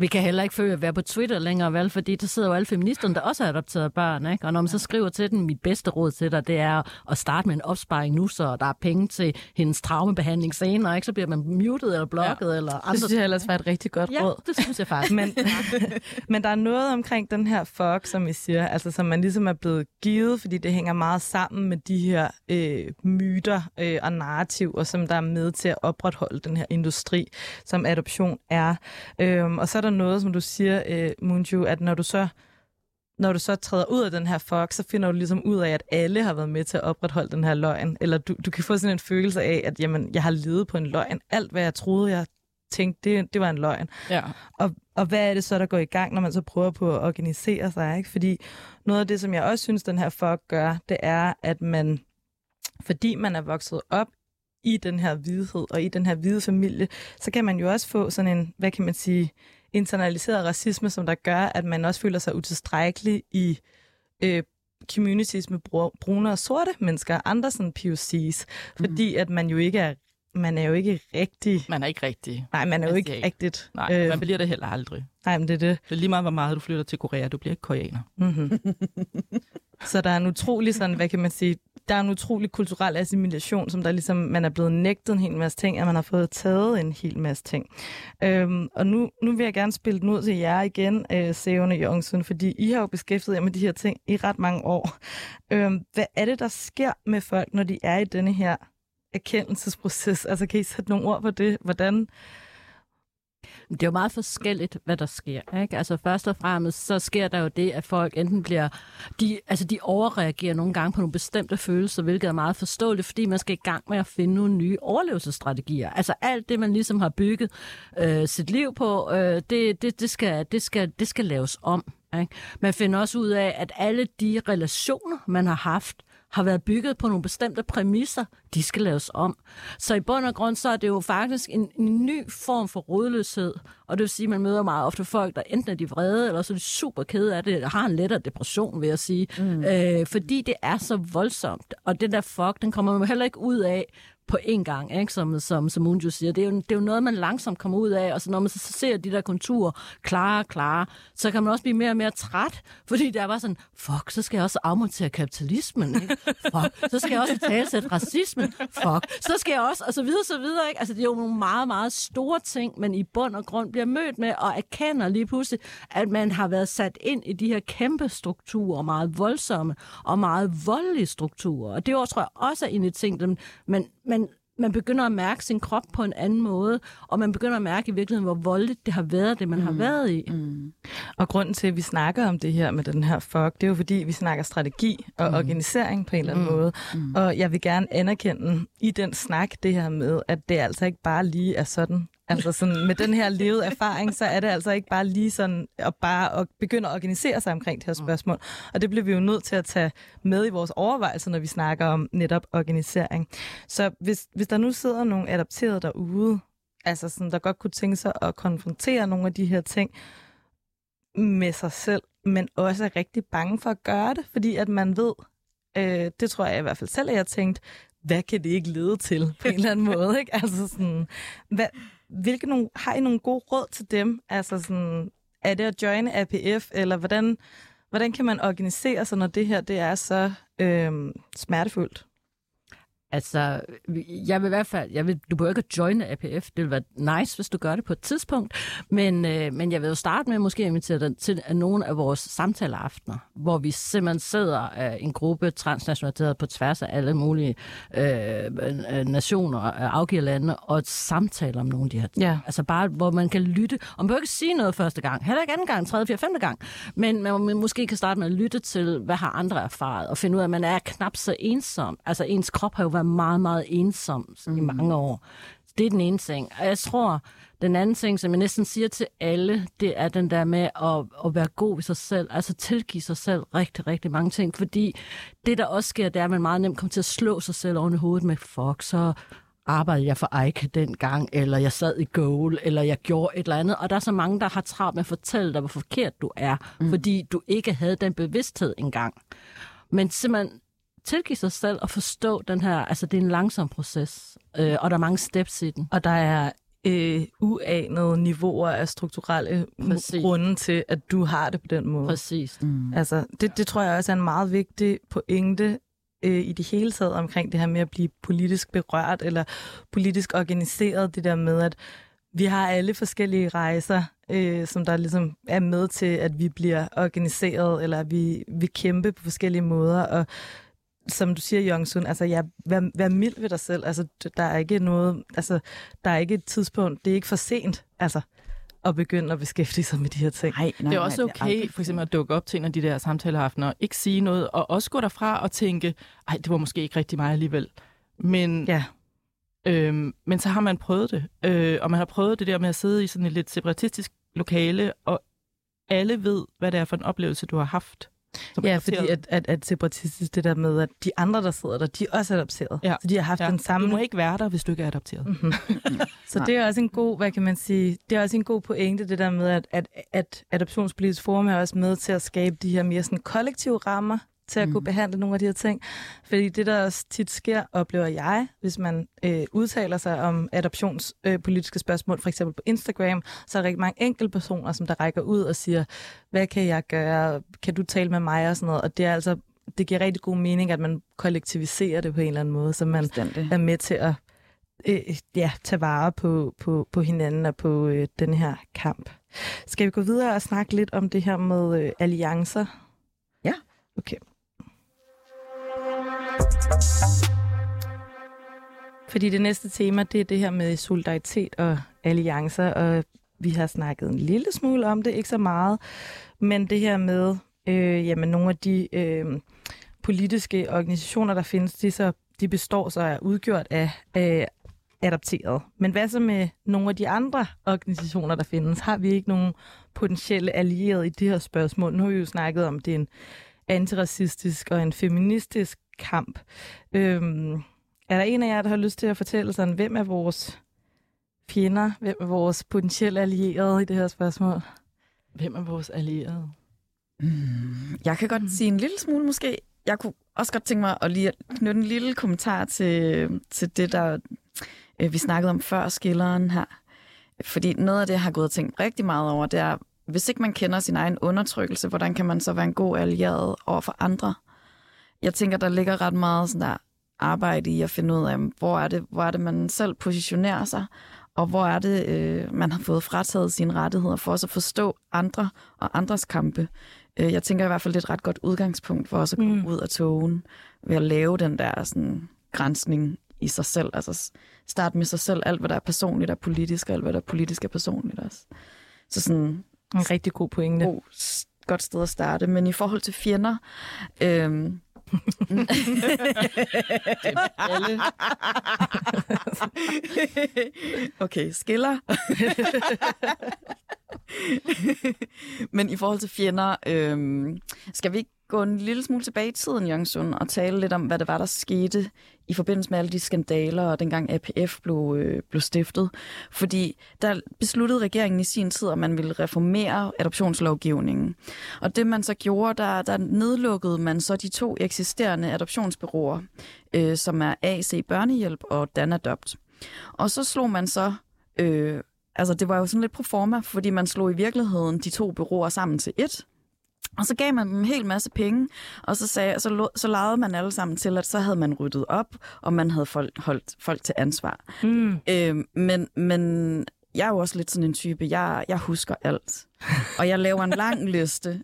Vi kan heller ikke føle at være på Twitter længere, vel? Fordi der sidder jo alle feministerne, der også har adopteret børn, ikke? Og når man så skriver til dem, mit bedste råd til dig, det er at starte med en opsparing nu, så der er penge til hendes traumebehandling senere, ikke? Så bliver man muted eller blokket ja. eller andre. Det synes jeg ellers var et rigtig godt Ja, råd. det synes jeg faktisk. Men, men der er noget omkring den her fuck, som I siger, altså som man ligesom er blevet givet, fordi det hænger meget sammen med de her øh, myter øh, og narrativer, som der er med til at opretholde den her industri, som adoption er. Øhm, og så er der noget, som du siger, øh, Munju, at når du så når du så træder ud af den her fuck, så finder du ligesom ud af, at alle har været med til at opretholde den her løgn. Eller du, du kan få sådan en følelse af, at jamen, jeg har levet på en løgn. Alt, hvad jeg troede, jeg tænkte, det, det var en løgn. Ja. Og, og hvad er det så, der går i gang, når man så prøver på at organisere sig? Ikke? Fordi noget af det, som jeg også synes, den her fuck gør, det er, at man, fordi man er vokset op i den her hvidhed og i den her hvide familie, så kan man jo også få sådan en, hvad kan man sige, internaliseret racisme, som der gør, at man også føler sig utilstrækkelig i øh, communities med bru- brune og sorte mennesker, andre sådan POC's, fordi at man jo ikke er man er jo ikke rigtig... Man er ikke rigtig. Nej, man er jo ikke asiat. rigtigt. Nej, øh, man bliver det heller aldrig. nej, men det er det. Det er lige meget, hvor meget du flytter til Korea. Du bliver ikke koreaner. Mm-hmm. så der er en utrolig sådan, hvad kan man sige, der er en utrolig kulturel assimilation, som der ligesom, man er blevet nægtet en hel masse ting, at man har fået taget en hel masse ting. Øhm, og nu, nu vil jeg gerne spille den ud til jer igen, øh, Sævne Jongsen, fordi I har jo beskæftiget jer med de her ting i ret mange år. Øhm, hvad er det, der sker med folk, når de er i denne her erkendelsesproces? Altså kan I sætte nogle ord på det? Hvordan? Det er jo meget forskelligt, hvad der sker. Ikke? Altså først og fremmest, så sker der jo det, at folk enten bliver... De, altså de overreagerer nogle gange på nogle bestemte følelser, hvilket er meget forståeligt, fordi man skal i gang med at finde nogle nye overlevelsesstrategier. Altså alt det, man ligesom har bygget øh, sit liv på, øh, det, det, det, skal, det, skal, det skal laves om. Ikke? Man finder også ud af, at alle de relationer, man har haft, har været bygget på nogle bestemte præmisser, de skal laves om. Så i bund og grund, så er det jo faktisk en, en ny form for rodløshed. Og det vil sige, at man møder meget ofte folk, der enten er de vrede, eller så er de super kede af det, og har en lettere depression, vil jeg sige. Mm. Øh, fordi det er så voldsomt. Og det der fuck, den kommer man heller ikke ud af på én gang, ikke? Som, som, som Unjo siger. Det er, jo, det er jo noget, man langsomt kommer ud af, og så når man så ser de der konturer klare, klare, så kan man også blive mere og mere træt, fordi der var sådan, fuck, så skal jeg også afmontere kapitalismen, ikke? Fuck, så skal jeg også tale racismen, fuck, så skal jeg også, og så videre, så videre, ikke? Altså, det er jo nogle meget, meget store ting, men i bund og grund bliver mødt med, og erkender lige pludselig, at man har været sat ind i de her kæmpe strukturer, meget voldsomme og meget voldelige strukturer. Og det tror jeg, også er en af tingene, men, men man begynder at mærke sin krop på en anden måde, og man begynder at mærke i virkeligheden, hvor voldeligt det har været, det man mm. har været i. Mm. Og grunden til, at vi snakker om det her med den her fuck, det er jo fordi, vi snakker strategi og mm. organisering på en eller anden mm. måde. Mm. Og jeg vil gerne anerkende i den snak det her med, at det altså ikke bare lige er sådan. Altså sådan, med den her levede erfaring, så er det altså ikke bare lige sådan at bare at begynde at organisere sig omkring det her spørgsmål. Og det bliver vi jo nødt til at tage med i vores overvejelser, når vi snakker om netop organisering. Så hvis, hvis der nu sidder nogle adopterede derude, altså sådan, der godt kunne tænke sig at konfrontere nogle af de her ting med sig selv, men også er rigtig bange for at gøre det, fordi at man ved, øh, det tror jeg i hvert fald selv, at jeg tænkt, hvad kan det ikke lede til på en eller anden måde? Ikke? Altså sådan, hvad, hvilke nogle, har I nogle gode råd til dem? Altså sådan, er det at join APF, eller hvordan, hvordan kan man organisere sig, når det her det er så øh, smertefuldt? Altså, jeg vil i hvert fald, jeg vil, du behøver ikke at joine APF, det vil være nice, hvis du gør det på et tidspunkt, men, øh, men jeg vil jo starte med måske at invitere dig til nogle af vores samtaleaftener, hvor vi simpelthen sidder øh, en gruppe transnationaliseret på tværs af alle mulige øh, nationer og afgiver lande, og samtaler om nogle af de her ting. Ja. Altså bare, hvor man kan lytte, og man behøver ikke sige noget første gang, heller ikke anden gang, tredje, fjerde, femte gang, men man måske kan starte med at lytte til, hvad har andre erfaret, og finde ud af, at man er knap så ensom. Altså ens krop har jo været meget, meget ensom mm. i mange år. Det er den ene ting. Og jeg tror, den anden ting, som jeg næsten siger til alle, det er den der med at, at være god ved sig selv. Altså tilgive sig selv rigtig, rigtig mange ting. Fordi det, der også sker, det er, at man meget nemt kommer til at slå sig selv oven i hovedet med, fuck, så arbejdede jeg for Ike dengang, eller jeg sad i Goal, eller jeg gjorde et eller andet. Og der er så mange, der har travlt med at fortælle dig, hvor forkert du er, mm. fordi du ikke havde den bevidsthed engang. Men simpelthen tilgive sig selv og forstå den her, altså det er en langsom proces, øh, og der er mange steps i den. Og der er øh, uanede niveauer af strukturelle Præcis. grunde til, at du har det på den måde. Præcis. Mm. Altså, det, det tror jeg også er en meget vigtig pointe øh, i det hele taget omkring det her med at blive politisk berørt eller politisk organiseret. Det der med, at vi har alle forskellige rejser, øh, som der ligesom er med til, at vi bliver organiseret, eller at vi, vi kæmpe på forskellige måder. Og som du siger, Jongsun, altså ja, vær, vær mild ved dig selv. Altså, der er ikke noget, altså, der er ikke et tidspunkt, det er ikke for sent, altså, at begynde at beskæftige sig med de her ting. Nej, nej, Det er også nej, okay, aldrig for eksempel at dukke op til en af de der samtaleaftener, ikke sige noget, og også gå derfra og tænke, ej, det var måske ikke rigtig mig alligevel. Men, Ja. øhm, men så har man prøvet det, øh, og man har prøvet det der med at sidde i sådan et lidt separatistisk lokale, og alle ved, hvad det er for en oplevelse, du har haft. Ja, fordi at, at, at separatistisk, det der med, at de andre, der sidder der, de er også adopteret. Ja. Så de har haft ja. den samme... Du må ikke være der, hvis du ikke er adopteret. Mhm. Så det er også en god, hvad kan man sige, det er også en god pointe, det der med, at, at, at Adoptionspolitisk Forum er også med til at skabe de her mere sådan kollektive rammer til at mm. kunne behandle nogle af de her ting. Fordi det, der også tit sker, oplever jeg, hvis man øh, udtaler sig om adoptionspolitiske øh, spørgsmål, for eksempel på Instagram, så er der rigtig mange enkeltpersoner, som der rækker ud og siger, hvad kan jeg gøre? Kan du tale med mig? Og sådan noget. Og det er altså, det giver rigtig god mening, at man kollektiviserer det på en eller anden måde, så man Fuldstændig. er med til at øh, ja, tage vare på, på, på hinanden og på øh, den her kamp. Skal vi gå videre og snakke lidt om det her med øh, alliancer? Ja. Okay. Fordi det næste tema, det er det her med solidaritet og alliancer, og vi har snakket en lille smule om det, ikke så meget, men det her med, øh, jamen nogle af de øh, politiske organisationer, der findes, de, så, de består så er udgjort af øh, adopteret. Men hvad så med nogle af de andre organisationer, der findes? Har vi ikke nogen potentielle allierede i det her spørgsmål? Nu har vi jo snakket om, det er en antiracistisk og en feministisk kamp. Øhm, er der en af jer, der har lyst til at fortælle sådan, hvem er vores fjender? Hvem er vores potentielle allierede i det her spørgsmål? Hvem er vores allierede? Mm, Jeg kan godt sige en lille smule måske. Jeg kunne også godt tænke mig at lige knytte en lille kommentar til, til det, der øh, vi snakkede om før skilleren her. Fordi noget af det, jeg har gået og tænkt rigtig meget over, det er, hvis ikke man kender sin egen undertrykkelse, hvordan kan man så være en god allieret over for andre? Jeg tænker, der ligger ret meget sådan der arbejde i at finde ud af, hvor er det, hvor er det man selv positionerer sig, og hvor er det, øh, man har fået frataget sine rettigheder for os at forstå andre og andres kampe. Øh, jeg tænker i hvert fald, det er et ret godt udgangspunkt for os at komme Mm. ud af togen ved at lave den der sådan, grænsning i sig selv. Altså starte med sig selv, alt hvad der er personligt er politisk, og alt hvad der er politisk er personligt også. Så sådan En rigtig god pointe. god, godt sted at starte. Men i forhold til fjender... Alle. okay, skiller. Men i forhold til fjender, øhm, skal vi ikke gå en lille smule tilbage i tiden, Jongsun, og tale lidt om, hvad det var, der skete i forbindelse med alle de skandaler, og dengang APF blev, øh, blev stiftet. Fordi der besluttede regeringen i sin tid, at man ville reformere adoptionslovgivningen. Og det man så gjorde, der, der nedlukkede man så de to eksisterende adoptionsbyråer, øh, som er AC Børnehjælp og Danadopt. Og så slog man så øh, altså det var jo sådan lidt pro forma, fordi man slog i virkeligheden de to byråer sammen til et. Og så gav man dem en hel masse penge, og så, sagde, så, lo- så legede man alle sammen til, at så havde man ryddet op, og man havde folk, holdt folk til ansvar. Mm. Øh, men, men jeg er jo også lidt sådan en type, jeg, jeg husker alt. Og jeg laver en lang liste.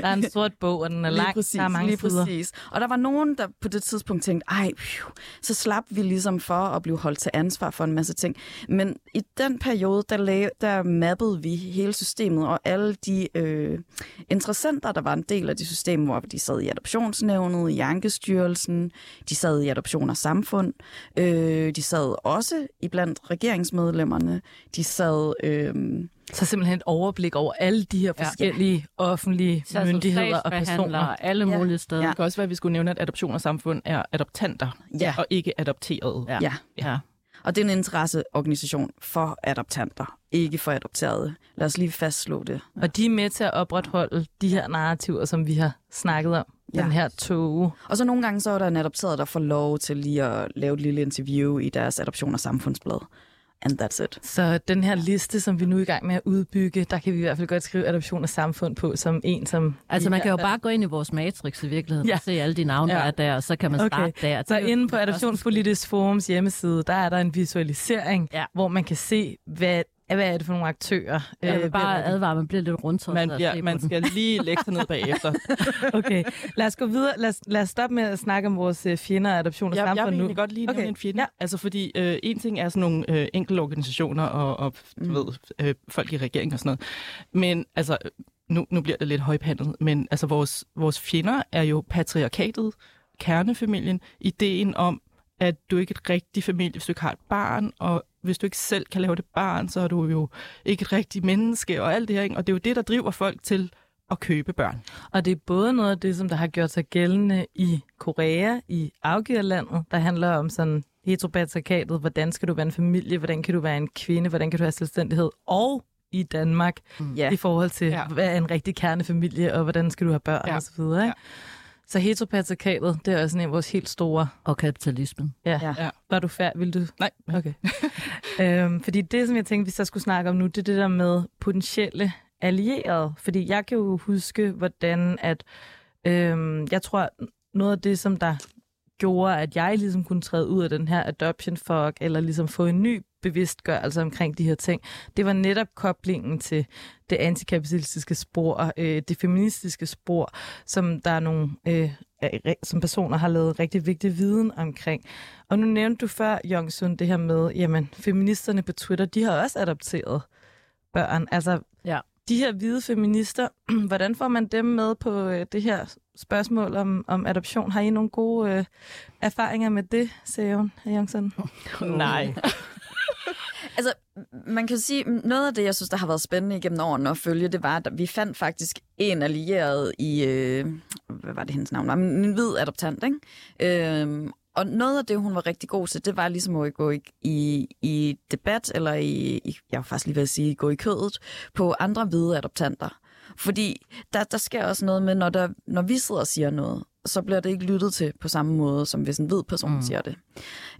Der er en sort bog, og den er lang. Lige præcis, der er mange lige sider. præcis. Og der var nogen, der på det tidspunkt tænkte, ej, phew, så slap vi ligesom for at blive holdt til ansvar for en masse ting. Men i den periode, der, lag, der mappede vi hele systemet, og alle de øh, interessenter, der var en del af det system, hvor de sad i adoptionsnævnet, i Ankestyrelsen, de sad i Adoption og Samfund, øh, de sad også iblandt regeringsmedlemmerne, de sad... Øh, Så simpelthen et overblik over alle de her Ja. forskellige offentlige Så myndigheder og personer. alle Ja. mulige steder. Ja. Det kan også være, at vi skulle nævne, at adoption og samfund er adoptanter, Ja. og ikke adopterede. Ja. ja. Ja. Og det er en interesseorganisation for adoptanter, ikke for adopterede. Lad os lige fastslå det. Og de er med til at opretholde de her narrativer, som vi har snakket om. Ja. Den her tog. Og så nogle gange så er der en adopteret, der får lov til lige at lave et lille interview i deres adoption- og samfundsblad. And that's it. Så den her liste, som vi nu er i gang med at udbygge, der kan vi i hvert fald godt skrive adoption af samfund på som en, som... Altså, man kan jo bare gå ind i vores matrix i virkeligheden Ja. og se alle de navne, der Ja. er der, og så kan man starte Okay. der. Så inde på Adoptionspolitisk Forums hjemmeside, der er der en visualisering, Ja. hvor man kan se, hvad, hvad er det for nogle aktører. Jeg øh, vil hvem bare advare, man bliver lidt rundt Man, bliver, man skal lige lægge sig ned bagefter. Okay, lad os gå videre. Lad os, lad os stoppe med at snakke om vores øh, fjender af adoption og Jeg, jeg samfund vil nu. egentlig godt lige Okay. en fjende. Ja. Altså fordi øh, en ting er sådan nogle øh, enkelte organisationer og, og du Mm. ved, øh, folk i regeringen og sådan noget. Men altså, nu, nu bliver det lidt højpandet, men altså vores, vores fjender er jo patriarkatet, kernefamilien, ideen om, at du ikke er et rigtigt familie, hvis du ikke har et barn, og hvis du ikke selv kan lave det barn, så er du jo ikke et rigtigt menneske, og alt det her. Ikke? Og det er jo det, der driver folk til at købe børn. Og det er både noget af det, som der har gjort sig gældende i Korea, i afgiverlandet, der handler om sådan heteropatriarkatet, hvordan skal du være en familie, hvordan kan du være en kvinde, hvordan kan du have selvstændighed, og i Danmark, Ja. i forhold til, ja. Hvad er en rigtig kernefamilie, og hvordan skal du have børn, ja. Ja. og så videre. Ikke? Ja. Så heteropatriarkatet, det er også en af vores helt store... Og kapitalismen. Ja. Ja. Ja. Var du færdig? Vil du? Nej, Okay. øhm, fordi det, som jeg tænkte, vi så skulle snakke om nu, det er det der med potentielle allierede. Fordi jeg kan jo huske, hvordan at... Øhm, jeg tror, noget af det, som der gjorde, at jeg ligesom kunne træde ud af den her adoption fog, eller ligesom få en ny bevidstgørelse omkring de her ting, det var netop koblingen til det antikapitalistiske spor, øh, det feministiske spor, som der er nogle, øh, som personer har lavet rigtig vigtig viden omkring. Og nu nævnte du før, Jongsun, det her med, jamen, feministerne på Twitter, de har også adopteret børn. Altså, Ja de her hvide feminister, hvordan får man dem med på øh, det her spørgsmål om, om adoption? Har I nogle gode øh, erfaringer med det, siger hun, herr Jongsun? Nej. Altså, man kan sige, noget af det, jeg synes, der har været spændende igennem årene at følge, det var, at vi fandt faktisk en allieret i, øh, hvad var det hendes navn? var? En hvid adoptant, ikke? Øh, og noget af det, hun var rigtig god til, det var ligesom at gå i, i, i debat, eller i, i, jeg var faktisk lige ved at sige, gå i kødet, på andre hvide adoptanter. Fordi der, der sker også noget med, når, der, når vi sidder og siger noget, så bliver det ikke lyttet til på samme måde, som hvis en hvid person mm. siger det.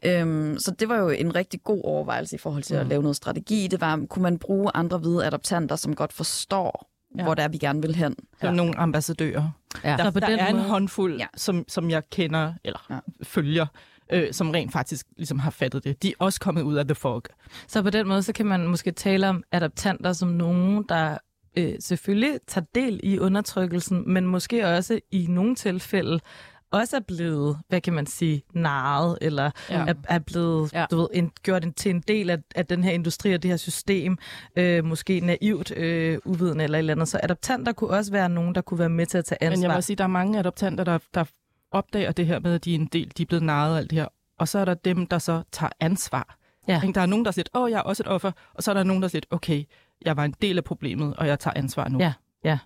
Øhm, så det var jo en rigtig god overvejelse i forhold til mm. at lave noget strategi. Det var, kunne man bruge andre hvide adoptanter, som godt forstår, ja. Ja. hvor det er, vi gerne vil hen. Som nogle ambassadører. Ja. Der, Så på der den er en måde- håndfuld, Ja. ja. som, som jeg kender, eller Ja. ja. følger, øh, som rent faktisk ligesom har fattet det. De er også kommet ud af The Fog. Så på den måde, så kan man måske tale om adoptanter som nogen, der øh, selvfølgelig tager del i undertrykkelsen, men måske også i nogle tilfælde også er blevet, hvad kan man sige, narret, eller ja. Ja. er, er blevet ja. Ja. du ved, en, gjort en, til en del af, af den her industri og det her system, øh, måske naivt, øh, uvidende eller et eller andet. Så adoptanter kunne også være nogen, der kunne være med til at tage ansvar. Men jeg må sige, der er mange adoptanter, der, der opdager det her med, at de er en del, de er blevet narret og alt det her. Og så er der dem, der så tager ansvar. Ja. Der er nogen, der siger, åh, jeg er også et offer. Og så er der nogen, der siger, okay, jeg var en del af problemet, og jeg tager ansvar nu. Ja.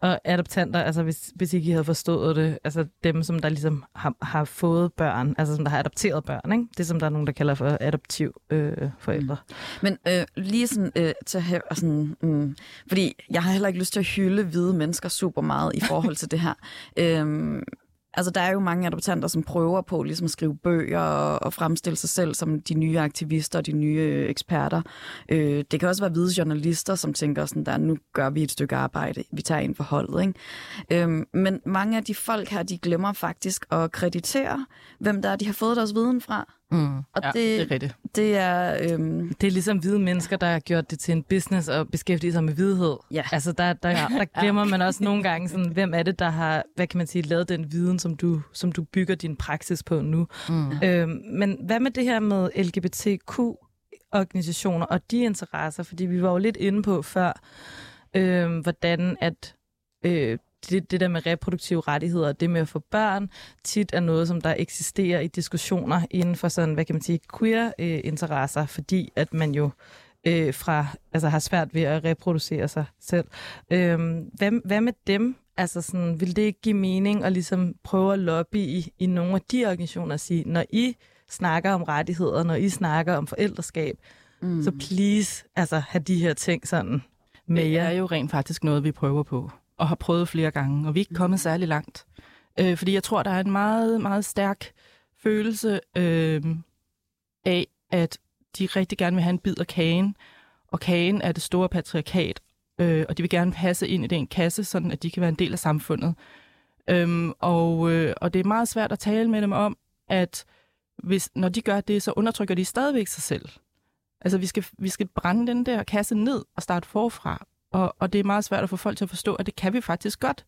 Og adoptanter, altså hvis, hvis ikke I havde forstået det, altså dem, som der ligesom har, har fået børn, altså som der har adopteret børn, ikke? det som der er nogen, der kalder for adoptiv øh, forældre. Men øh, lige sådan øh, til at have, sådan, mm, fordi jeg har heller ikke lyst til at hylde hvide mennesker super meget i forhold til det her. Øhm, altså, der er jo mange adoptanter, som prøver på ligesom at skrive bøger og, og fremstille sig selv som de nye aktivister og de nye eksperter. Øh, det kan også være hvide journalister, som tænker sådan der, nu gør vi et stykke arbejde, vi tager ind for holdet. Ikke? Øh, men mange af de folk her, de glemmer faktisk at kreditere, hvem der er, de har fået deres viden fra. Mm. Og ja det, det er rigtigt. det er... Øhm, Det er ligesom hvide mennesker, der har gjort det til en business og beskæftiget sig med hvidhed. Ja. Altså der, der, der glemmer man også nogle gange, sådan, hvem er det, der har, hvad kan man sige, lavet den viden, som du, som du bygger din praksis på nu. Mm. Øhm, men hvad med det her med LGBTQ-organisationer og de interesser? Fordi vi var jo lidt inde på før, øhm, hvordan at øh, det, det der med reproduktive rettigheder og det med at få børn tit er noget, som der eksisterer i diskussioner inden for sådan, hvad kan man sige, queer-interesser, fordi at man jo øh, fra, altså har svært ved at reproducere sig selv. Øhm, hvad, hvad med dem? Altså sådan, vil det ikke give mening at ligesom prøve at lobby i, i nogle af de organisationer og sige, når I snakker om rettigheder, når I snakker om forældreskab, mm. så please, altså have de her ting sådan med Det jer. er jo rent faktisk noget, vi prøver på, og har prøvet flere gange, og vi er ikke kommet særlig langt. Øh, fordi jeg tror, der er en meget, meget stærk følelse øh, af, at de rigtig gerne vil have en bid af kagen, og kagen er det store patriarkat, øh, og de vil gerne passe ind i den kasse, sådan at de kan være en del af samfundet. Øhm, og, øh, og det er meget svært at tale med dem om, at hvis, når de gør det, så undertrykker de stadigvæk sig selv. Altså, vi skal, vi skal brænde den der kasse ned og starte forfra. Og, og det er meget svært at få folk til at forstå, at det kan vi faktisk godt.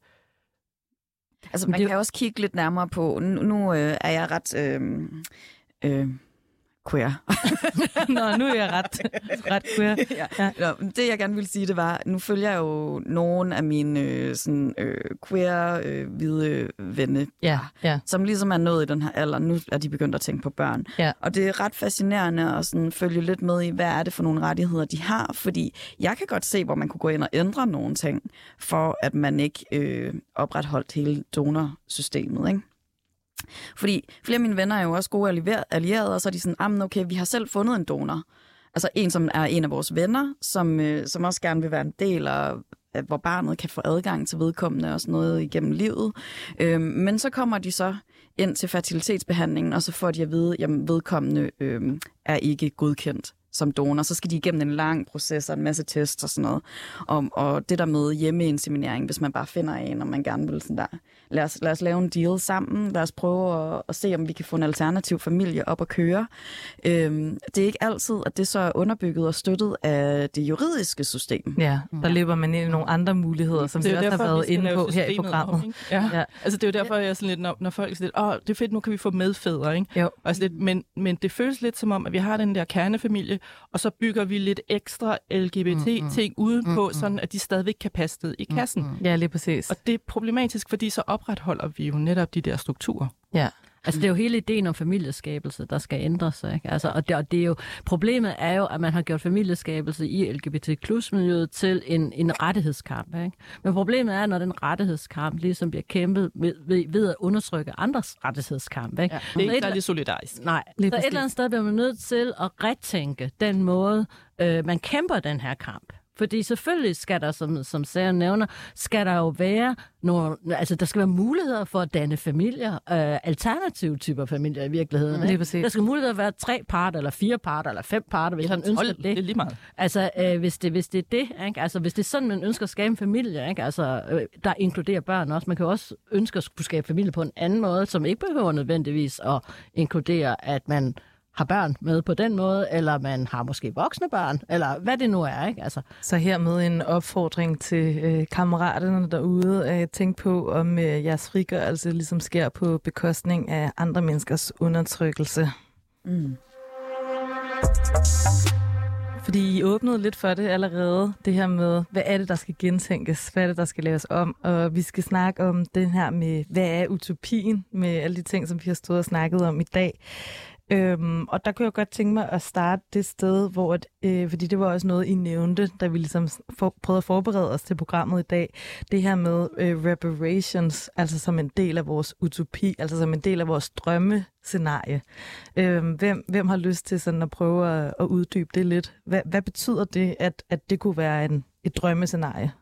Altså, man det- kan også kigge lidt nærmere på... Nu, nu øh, er jeg ret... Øh, øh, queer. Nå, nu er jeg ret, ret queer. ja. Ja. Nå, det, jeg gerne vil sige, det var, nu følger jeg jo nogle af mine øh, sådan, øh, queer øh, hvide venne, Ja, ja. som ligesom er nået i den her alder. Nu er de begyndt at tænke på børn. Ja. Og det er ret fascinerende at sådan følge lidt med i, hvad er det for nogle rettigheder, de har. Fordi jeg kan godt se, hvor man kunne gå ind og ændre nogle ting, for at man ikke øh, opretholdt hele donorsystemet. Ikke? Fordi flere af mine venner er jo også gode allierede, og så er de sådan, ah, okay, vi har selv fundet en donor. Altså en, som er en af vores venner, som, øh, som også gerne vil være en del af, af, hvor barnet kan få adgang til vedkommende og sådan noget igennem livet. Øhm, men så kommer de så ind til fertilitetsbehandlingen, og så får de at vide, at vedkommende øhm, er ikke godkendt som donor. Så skal de igennem en lang proces og en masse tests og sådan noget. Og, og det der med hjemmeinseminering, hvis man bare finder en, og man gerne vil sådan der, lad os, lad os lave en deal sammen, lad os prøve at, at se, om vi kan få en alternativ familie op at køre. Øhm, det er ikke altid, at det så er underbygget og støttet af det juridiske system. Ja, der løber man ind i nogle andre muligheder, som vi også har været inde på her i programmet. ja. Ja. ja. Altså, det er jo derfor, jeg er sådan lidt, når, når folk siger, åh, det er fedt, nu kan vi få medfædre, ikke? Jo. Altså lidt, men, men det føles lidt som om, at vi har den der kernefamilie, og så bygger vi lidt ekstra LGBT-ting udenpå, sådan at de stadigvæk kan passe ned i kassen. Ja, lige præcis. Og det er problematisk, fordi så opretholder vi jo netop de der strukturer. Ja. Altså, det er jo hele ideen om familieskabelse, der skal ændre sig. Ikke? Altså, og, det, og det er jo, problemet er jo, at man har gjort familieskabelse i LGBT miljøet til en, en rettighedskamp. Ikke? Men problemet er, når den rettighedskamp ligesom bliver kæmpet ved, ved, ved at undertrykke andres rettighedskamp. Ikke? Ja, det er ikke særlig solidarisk. Nej, Lige så et eller andet sted bliver man nødt til at retænke den måde, øh, man kæmper den her kamp. Fordi selvfølgelig skal der, som, som Sarah nævner, skal der jo være nogle, altså der skal være muligheder for at danne familier, øh, alternative typer familier i virkeligheden. Lige ikke? Der skal muligheder være tre parter, eller fire parter, eller fem parter, hvis man ønsker Hold, det er det. lige meget. Altså, øh, hvis, det, hvis det er det, ikke? Altså, hvis det er sådan, man ønsker at skabe en familie, ikke? Altså, øh, der inkluderer børn også. Man kan også ønske at kunne skabe familie på en anden måde, som ikke behøver nødvendigvis at inkludere, at man har børn med på den måde, eller man har måske voksne børn, eller hvad det nu er, ikke? Altså, Så hermed en opfordring til øh, kammeraterne derude at tænke på, om øh, jeres frigørelse ligesom sker på bekostning af andre menneskers undertrykkelse. Mm. Fordi I åbnede lidt for det allerede, det her med, hvad er det, der skal gentænkes, hvad er det, der skal laves om, og vi skal snakke om det her med, hvad er utopien, med alle de ting, som vi har stået og snakket om i dag. Øhm, og der kunne jeg godt tænke mig at starte det sted, hvor, at, øh, fordi det var også noget, I nævnte, da vi ligesom for, prøvede at forberede os til programmet i dag, det her med øh, reparations, altså som en del af vores utopi, altså som en del af vores drømmescenarie. Øhm, hvem, hvem har lyst til sådan at prøve at, at uddybe det lidt? Hvad, hvad betyder det, at, at det kunne være en, et drømmescenarie?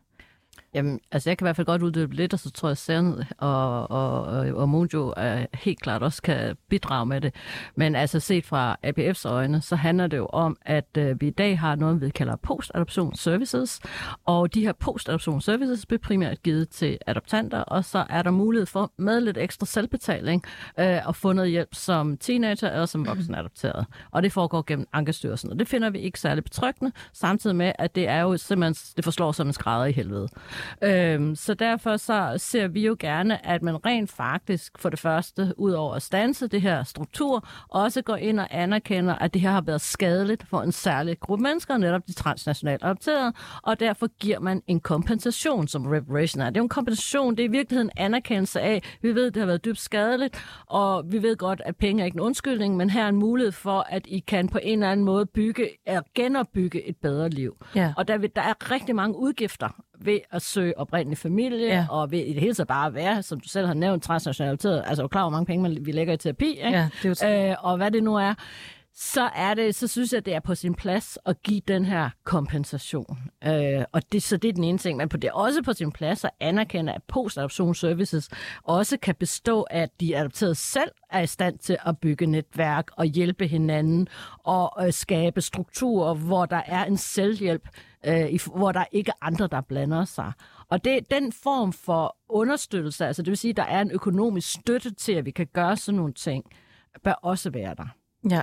Jamen, altså jeg kan i hvert fald godt uddybe lidt, og så tror jeg, at Sand og, og, og, Mojo er helt klart også kan bidrage med det. Men altså set fra APF's øjne, så handler det jo om, at øh, vi i dag har noget, vi kalder post-adoption services, og de her post-adoption services bliver primært givet til adoptanter, og så er der mulighed for med lidt ekstra selvbetaling øh, at få noget hjælp som teenager eller som voksen adopteret. Og det foregår gennem Ankestyrelsen, og det finder vi ikke særlig betryggende, samtidig med, at det er jo simpelthen, det forslår som en skrædder i helvede. Øhm, så derfor så ser vi jo gerne, at man rent faktisk for det første, ud over at stanse det her struktur, også går ind og anerkender, at det her har været skadeligt for en særlig gruppe mennesker, netop de transnationalt adopterede, og derfor giver man en kompensation, som reparation er. Det er jo en kompensation, det er i virkeligheden en anerkendelse af, vi ved, det har været dybt skadeligt, og vi ved godt, at penge er ikke en undskyldning, men her er en mulighed for, at I kan på en eller anden måde bygge, eller genopbygge et bedre liv. Ja. Og der, vil, der er rigtig mange udgifter ved at søge oprindelig familie, Ja. og ved i det hele taget bare at være, som du selv har nævnt, transnationalitet. Altså, er du klar, hvor mange penge man, vi lægger i terapi, ikke? Ja, det er jo øh, og hvad det nu er. så er det, så synes jeg, det er på sin plads at give den her kompensation. Øh, og det, så det er den ene ting. Men på det er også på sin plads at anerkende, at post-adoptionsservices også kan bestå af, at de adopterede selv er i stand til at bygge netværk og hjælpe hinanden og øh, skabe strukturer, hvor der er en selvhjælp, øh, i, hvor der ikke er andre, der blander sig. Og det den form for understøttelse, altså det vil sige, at der er en økonomisk støtte til, at vi kan gøre sådan nogle ting, bør også være der. Ja,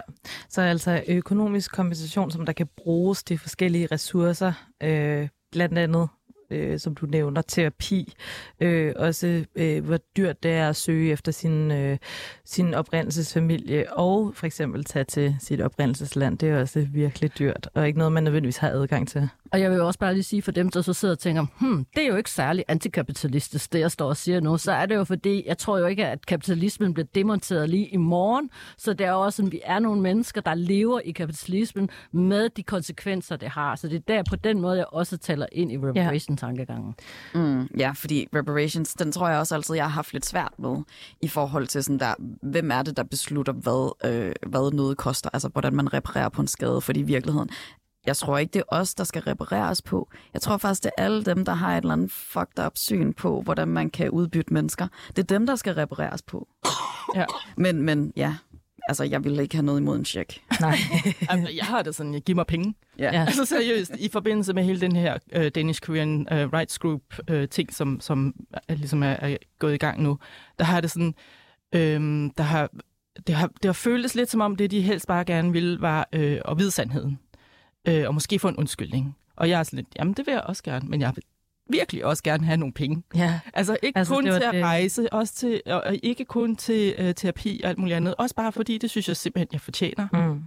så altså økonomisk kompensation, som der kan bruges til forskellige ressourcer, øh, blandt andet øh, som du nævner, terapi. Øh, også øh, hvor dyrt det er at søge efter sin, øh, sin oprindelsesfamilie, og for eksempel tage til sit oprindelsesland. Det er også virkelig dyrt, og ikke noget, man nødvendigvis har adgang til. Og jeg vil også bare lige sige for dem, der så sidder og tænker, hmm, det er jo ikke særlig antikapitalistisk, det jeg står og siger nu, så er det jo fordi, jeg tror jo ikke, at kapitalismen bliver demonteret lige i morgen, så det er også sådan, vi er nogle mennesker, der lever i kapitalismen med de konsekvenser, det har. Så det er der på den måde, jeg også taler ind i reparation-tankegangen. Mm, ja, fordi reparations, den tror jeg også altid, jeg har haft lidt svært med i forhold til sådan der, hvem er det, der beslutter, hvad, øh, hvad noget koster, altså hvordan man reparerer på en skade, fordi i virkeligheden jeg tror ikke, det er os, der skal repareres på. Jeg tror faktisk, det er alle dem, der har et eller andet fucked up syn på, hvordan man kan udbytte mennesker. Det er dem, der skal repareres på. Ja. Men, men ja, altså jeg ville ikke have noget imod en check. Nej. altså, jeg har det sådan, jeg giver mig penge. Ja. Ja. Altså seriøst, i forbindelse med hele den her uh, Danish Korean uh, Rights Group uh, ting, som, som er, ligesom er, er gået i gang nu, der har det sådan, øhm, der har, det har, det har føltes lidt som om, det de helst bare gerne ville, var øh, at vide sandheden. Øh, og måske få en undskyldning. Og jeg er sådan lidt, jamen det vil jeg også gerne, men jeg vil virkelig også gerne have nogle penge. Ja. Altså ikke Altså, kun til at det- rejse, også til, og og ikke kun til øh, terapi og alt muligt andet. Også bare fordi, det synes jeg simpelthen, jeg fortjener. Mm.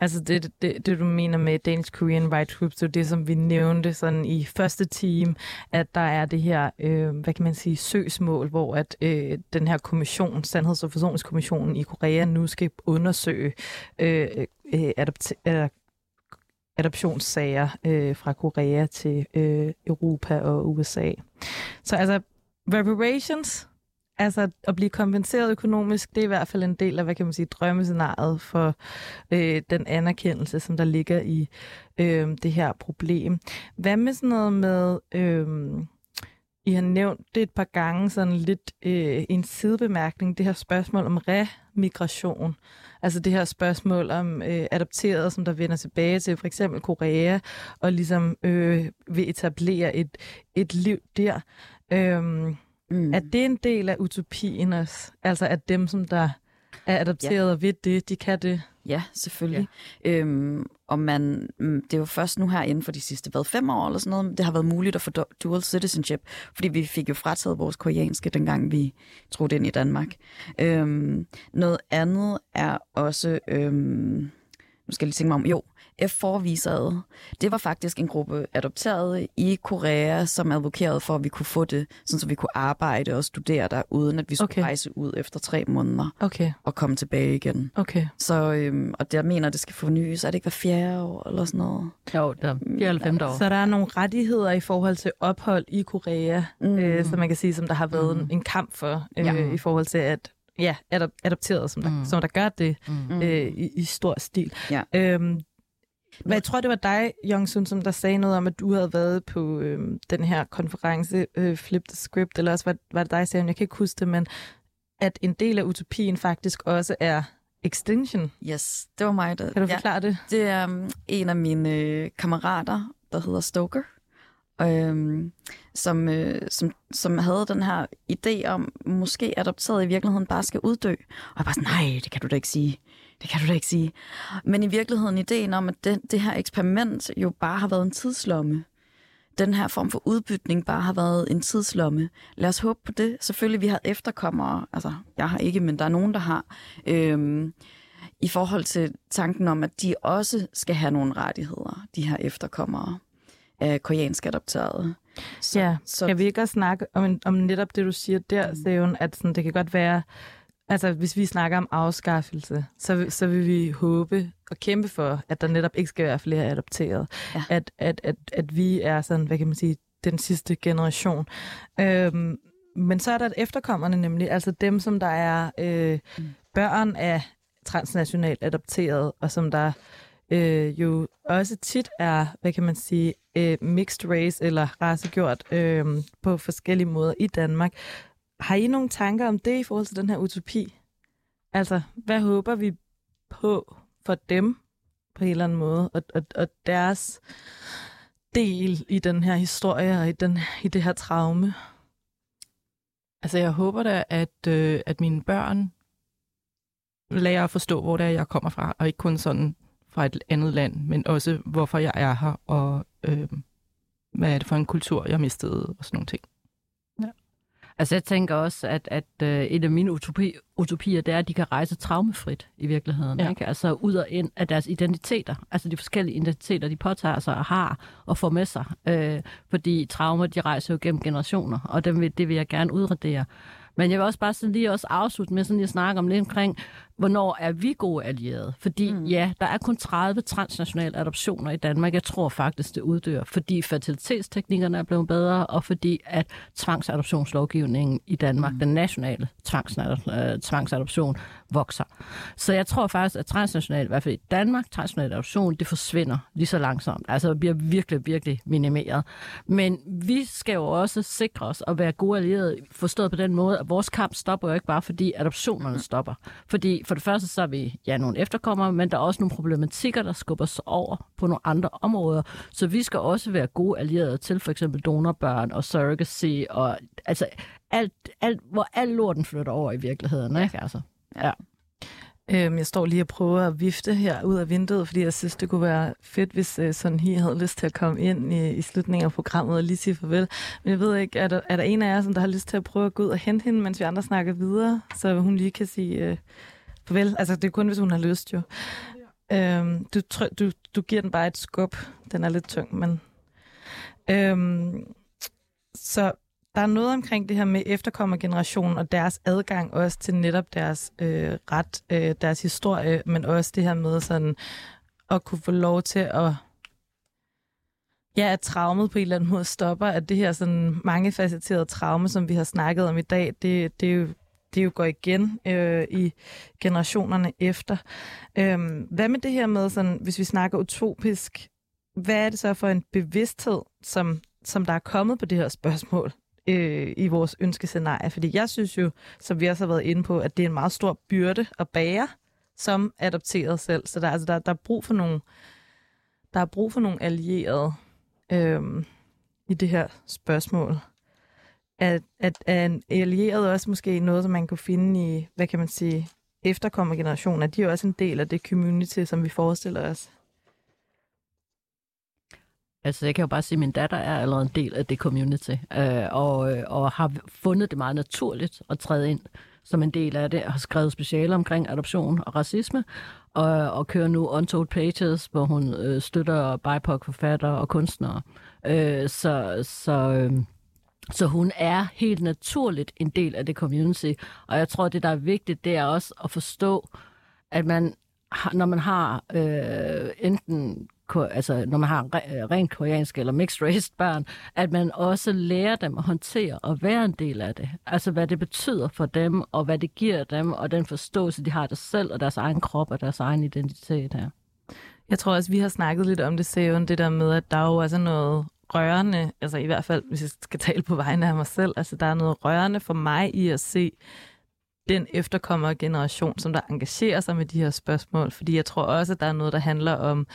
Altså det, det, det, du mener med Danish Korean Rights Group, det er det, som vi nævnte sådan i første team, at der er det her, øh, hvad kan man sige, søgsmål, hvor at øh, den her kommission, Sandheds- og Forsoningskommissionen i Korea, nu skal undersøge øh, øh, eller adoptionssager øh, fra Korea til øh, Europa og USA. Så altså, reparations, altså at blive kompenseret økonomisk, det er i hvert fald en del af, hvad kan man sige, drømmescenariet for øh, den anerkendelse, som der ligger i øh, det her problem. Hvad med sådan noget med, øh, I har nævnt det et par gange, sådan lidt øh, en sidebemærkning, det her spørgsmål om remigration. Altså det her spørgsmål om øh, adopterede, som der vender tilbage til for eksempel Korea, og ligesom øh, vil etablere et, et liv der. Øh, Mm. er det en del af utopien også? Altså at dem, som der er adopteret ja. og ved det, de kan det? Ja, selvfølgelig. Ja. Øhm, og man, mm, det er jo først nu her inden for de sidste hvad, fem år eller sådan noget, det har været muligt at få du- dual citizenship, fordi vi fik jo frataget vores koreanske, dengang vi trådte ind i Danmark. Øhm, noget andet er også, øhm, nu skal jeg lige tænke mig om, jo, F4-visaet, det var faktisk en gruppe adopterede i Korea, som advokerede for, at vi kunne få det, sådan så vi kunne arbejde og studere der, uden at vi skulle Okay. rejse ud efter tre måneder Okay, og komme tilbage igen. okay. Så, øhm, og jeg mener, det skal fornyes. Er det ikke hver fjerde år eller sådan noget? Jo, der er 4 eller 5 år. Så der er nogle rettigheder i forhold til ophold i Korea, mm. Mm. øh, som man kan sige, som der har været Mm. en, en kamp for, øh, Ja. i forhold til at ja, adop- adopteret, som der, Mm. mm. som der gør det Mm. øh, i, i stor stil. Ja. Øhm, men jeg tror, det var dig, Jongsun, som der sagde noget om, at du havde været på øh, den her konference, øh, Flip the Script, eller også var, var det dig, Sam, jeg kan ikke huske det, men at en del af utopien faktisk også er extinction. Yes, det var mig, der... Kan du forklare det? Det er um, en af mine øh, kammerater, der hedder Stoker, øhm, som, øh, som, som havde den her idé om, måske adopteret i virkeligheden bare skal uddø. Og jeg bare sådan, nej, det kan du da ikke sige. Det kan du da ikke sige. Men i virkeligheden ideen om, at det, det her eksperiment jo bare har været en tidslomme. Den her form for udbytning bare har været en tidslomme. Lad os håbe på det. Selvfølgelig, vi har efterkommere. Altså, jeg har ikke, men der er nogen, der har. Øhm, i forhold til tanken om, at de også skal have nogle rettigheder, de her efterkommere af koreansk adopterede. Så, Ja, så Kan vi ikke også snakke om, om netop det, du siger der, Mm. Seven, at sådan, det kan godt være, altså hvis vi snakker om afskaffelse, så, så vil vi håbe og kæmpe for, at der netop ikke skal være flere adopterede. Ja. At, at, at, at vi er sådan, hvad kan man sige, den sidste generation. Øhm, men så er der efterkommerne nemlig, altså dem, som der er øh, Mm. børn af transnationalt adopteret, og som der øh, jo også tit er, hvad kan man sige, øh, mixed race eller racegjort øh, på forskellige måder i Danmark. Har I nogle tanker om det i forhold til den her utopi? Altså, hvad håber vi på for dem på en eller anden måde, og, og, og deres del i den her historie og i, den, i det her traume? Altså, jeg håber da, at, øh, at mine børn lærer at forstå, hvor det er, jeg kommer fra, og ikke kun sådan fra et andet land, men også hvorfor jeg er her, og øh, hvad er det for en kultur, jeg mistede, og sådan nogle ting. Altså jeg tænker også, at, at uh, et af mine utopi, utopier, det er, at de kan rejse traumefrit i virkeligheden. Ja. Ikke? Altså ud og ind af deres identiteter. Altså de forskellige identiteter, de påtager sig og har og får med sig. Uh, fordi traumer, de rejser jo gennem generationer, og dem vil, det vil jeg gerne udradere. Men jeg vil også bare sådan lige også afslutte med sådan lige at snakke om lidt omkring, hvornår er vi gode allierede? Fordi mm. ja, der er kun 30 transnationale adoptioner i Danmark. Jeg tror faktisk, det uddør, fordi fertilitetsteknikkerne er blevet bedre, og fordi at tvangsadoptionslovgivningen i Danmark, mm. den nationale øh, tvangsadoption, vokser. Så jeg tror faktisk, at transnational, i hvert fald i Danmark, transnational adoption, det forsvinder lige så langsomt. Altså det bliver virkelig, virkelig minimeret. Men vi skal jo også sikre os at være gode allierede, forstået på den måde, at vores kamp stopper jo ikke bare, fordi adoptionerne stopper. Fordi for det første, så er vi ja, nogle efterkommere, men der er også nogle problematikker, der skubber sig over på nogle andre områder. Så vi skal også være gode allierede til for eksempel donorbørn og surrogacy, og altså alt, alt, hvor al lorten flytter over i virkeligheden. Ikke? Altså, ja. Øhm, jeg står lige og prøver at vifte her ud af vinduet, fordi jeg synes, det kunne være fedt, hvis øh, sådan hi havde lyst til at komme ind i, i slutningen af programmet og lige sige farvel. Men jeg ved ikke, er der, er der en af jer, som der har lyst til at prøve at gå ud og hente hende, mens vi andre snakker videre, så hun lige kan sige øh, Vel, Altså, det er kun, hvis hun har lyst jo. Øhm, du, try- du, du giver den bare et skub. Den er lidt tung, men... Øhm, så der er noget omkring det her med efterkommergenerationen og deres adgang også til netop deres øh, ret, øh, deres historie, men også det her med sådan at kunne få lov til at ja, at traumet på en eller anden måde stopper, at det her sådan mangefacetterede traume, som vi har snakket om i dag, det, det er jo det jo går igen øh, i generationerne efter. Øhm, hvad med det her med, sådan, hvis vi snakker utopisk, hvad er det så for en bevidsthed, som, som der er kommet på det her spørgsmål øh, i vores ønskescenarie? Fordi jeg synes jo, som vi også har været inde på, at det er en meget stor byrde at bære som adopteret selv. Så der, altså, der, der er brug for nogle, der er brug for nogle allierede øh, i det her spørgsmål at, at, at en allieret også måske noget, som man kunne finde i, hvad kan man sige, efterkommergenerationer. De er også en del af det community, som vi forestiller os. Altså, jeg kan jo bare sige, at min datter er allerede en del af det community, øh, og, øh, og har fundet det meget naturligt at træde ind som en del af det, og har skrevet speciale omkring adoption og racisme, og, og kører nu Untold Pages, hvor hun øh, støtter BIPOC-forfattere og kunstnere. Øh, så så øh, så hun er helt naturligt en del af det community. Og jeg tror, det der er vigtigt, det er også at forstå, at man, når man har øh, enten altså når man har øh, rent koreanske eller mixed race børn, at man også lærer dem at håndtere og være en del af det. Altså hvad det betyder for dem, og hvad det giver dem, og den forståelse, de har af sig selv, og deres egen krop, og deres egen identitet her. Jeg tror også, vi har snakket lidt om det, Seven, det der med, at der er jo også noget rørende, altså i hvert fald, hvis jeg skal tale på vegne af mig selv, altså der er noget rørende for mig i at se den efterkommere generation, som der engagerer sig med de her spørgsmål, fordi jeg tror også, at der er noget, der handler om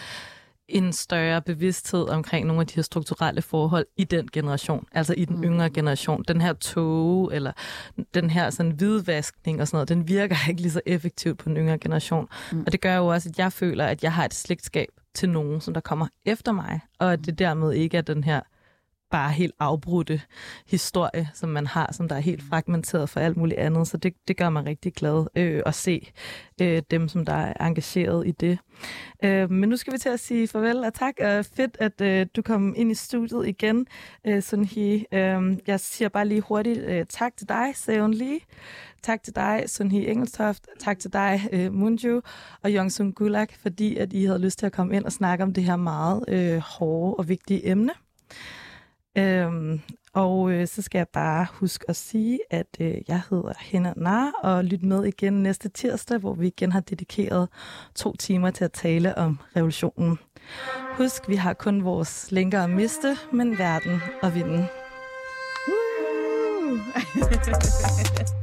en større bevidsthed omkring nogle af de her strukturelle forhold i den generation, altså i den mm. yngre generation. Den her tog, eller den her sådan hvidvaskning og sådan noget, den virker ikke lige så effektivt på den yngre generation. Mm. Og det gør jo også, at jeg føler, at jeg har et slægtskab til nogen, som der kommer efter mig, og at det dermed ikke er den her bare helt afbrudte historie, som man har, som der er helt fragmenteret for alt muligt andet. Så det, det gør mig rigtig glad øh, at se øh, dem, som der er engageret i det. Øh, men nu skal vi til at sige farvel og tak. og fedt, at øh, du kom ind i studiet igen, øh, Sunhi. Øh, jeg siger bare lige hurtigt øh, tak til dig, Seon Lee. Tak til dig, Sun Hee Engelstoft. Tak til dig, øh, Munju og Jongsun Gulag, Gulak, fordi at I havde lyst til at komme ind og snakke om det her meget øh, hårde og vigtige emne. Øhm, Og øh, så skal jeg bare huske at sige, at øh, jeg hedder Henna Nar, og lyt med igen næste tirsdag, hvor vi igen har dedikeret to timer til at tale om revolutionen. Husk, vi har kun vores længere at miste, men verden at vinde.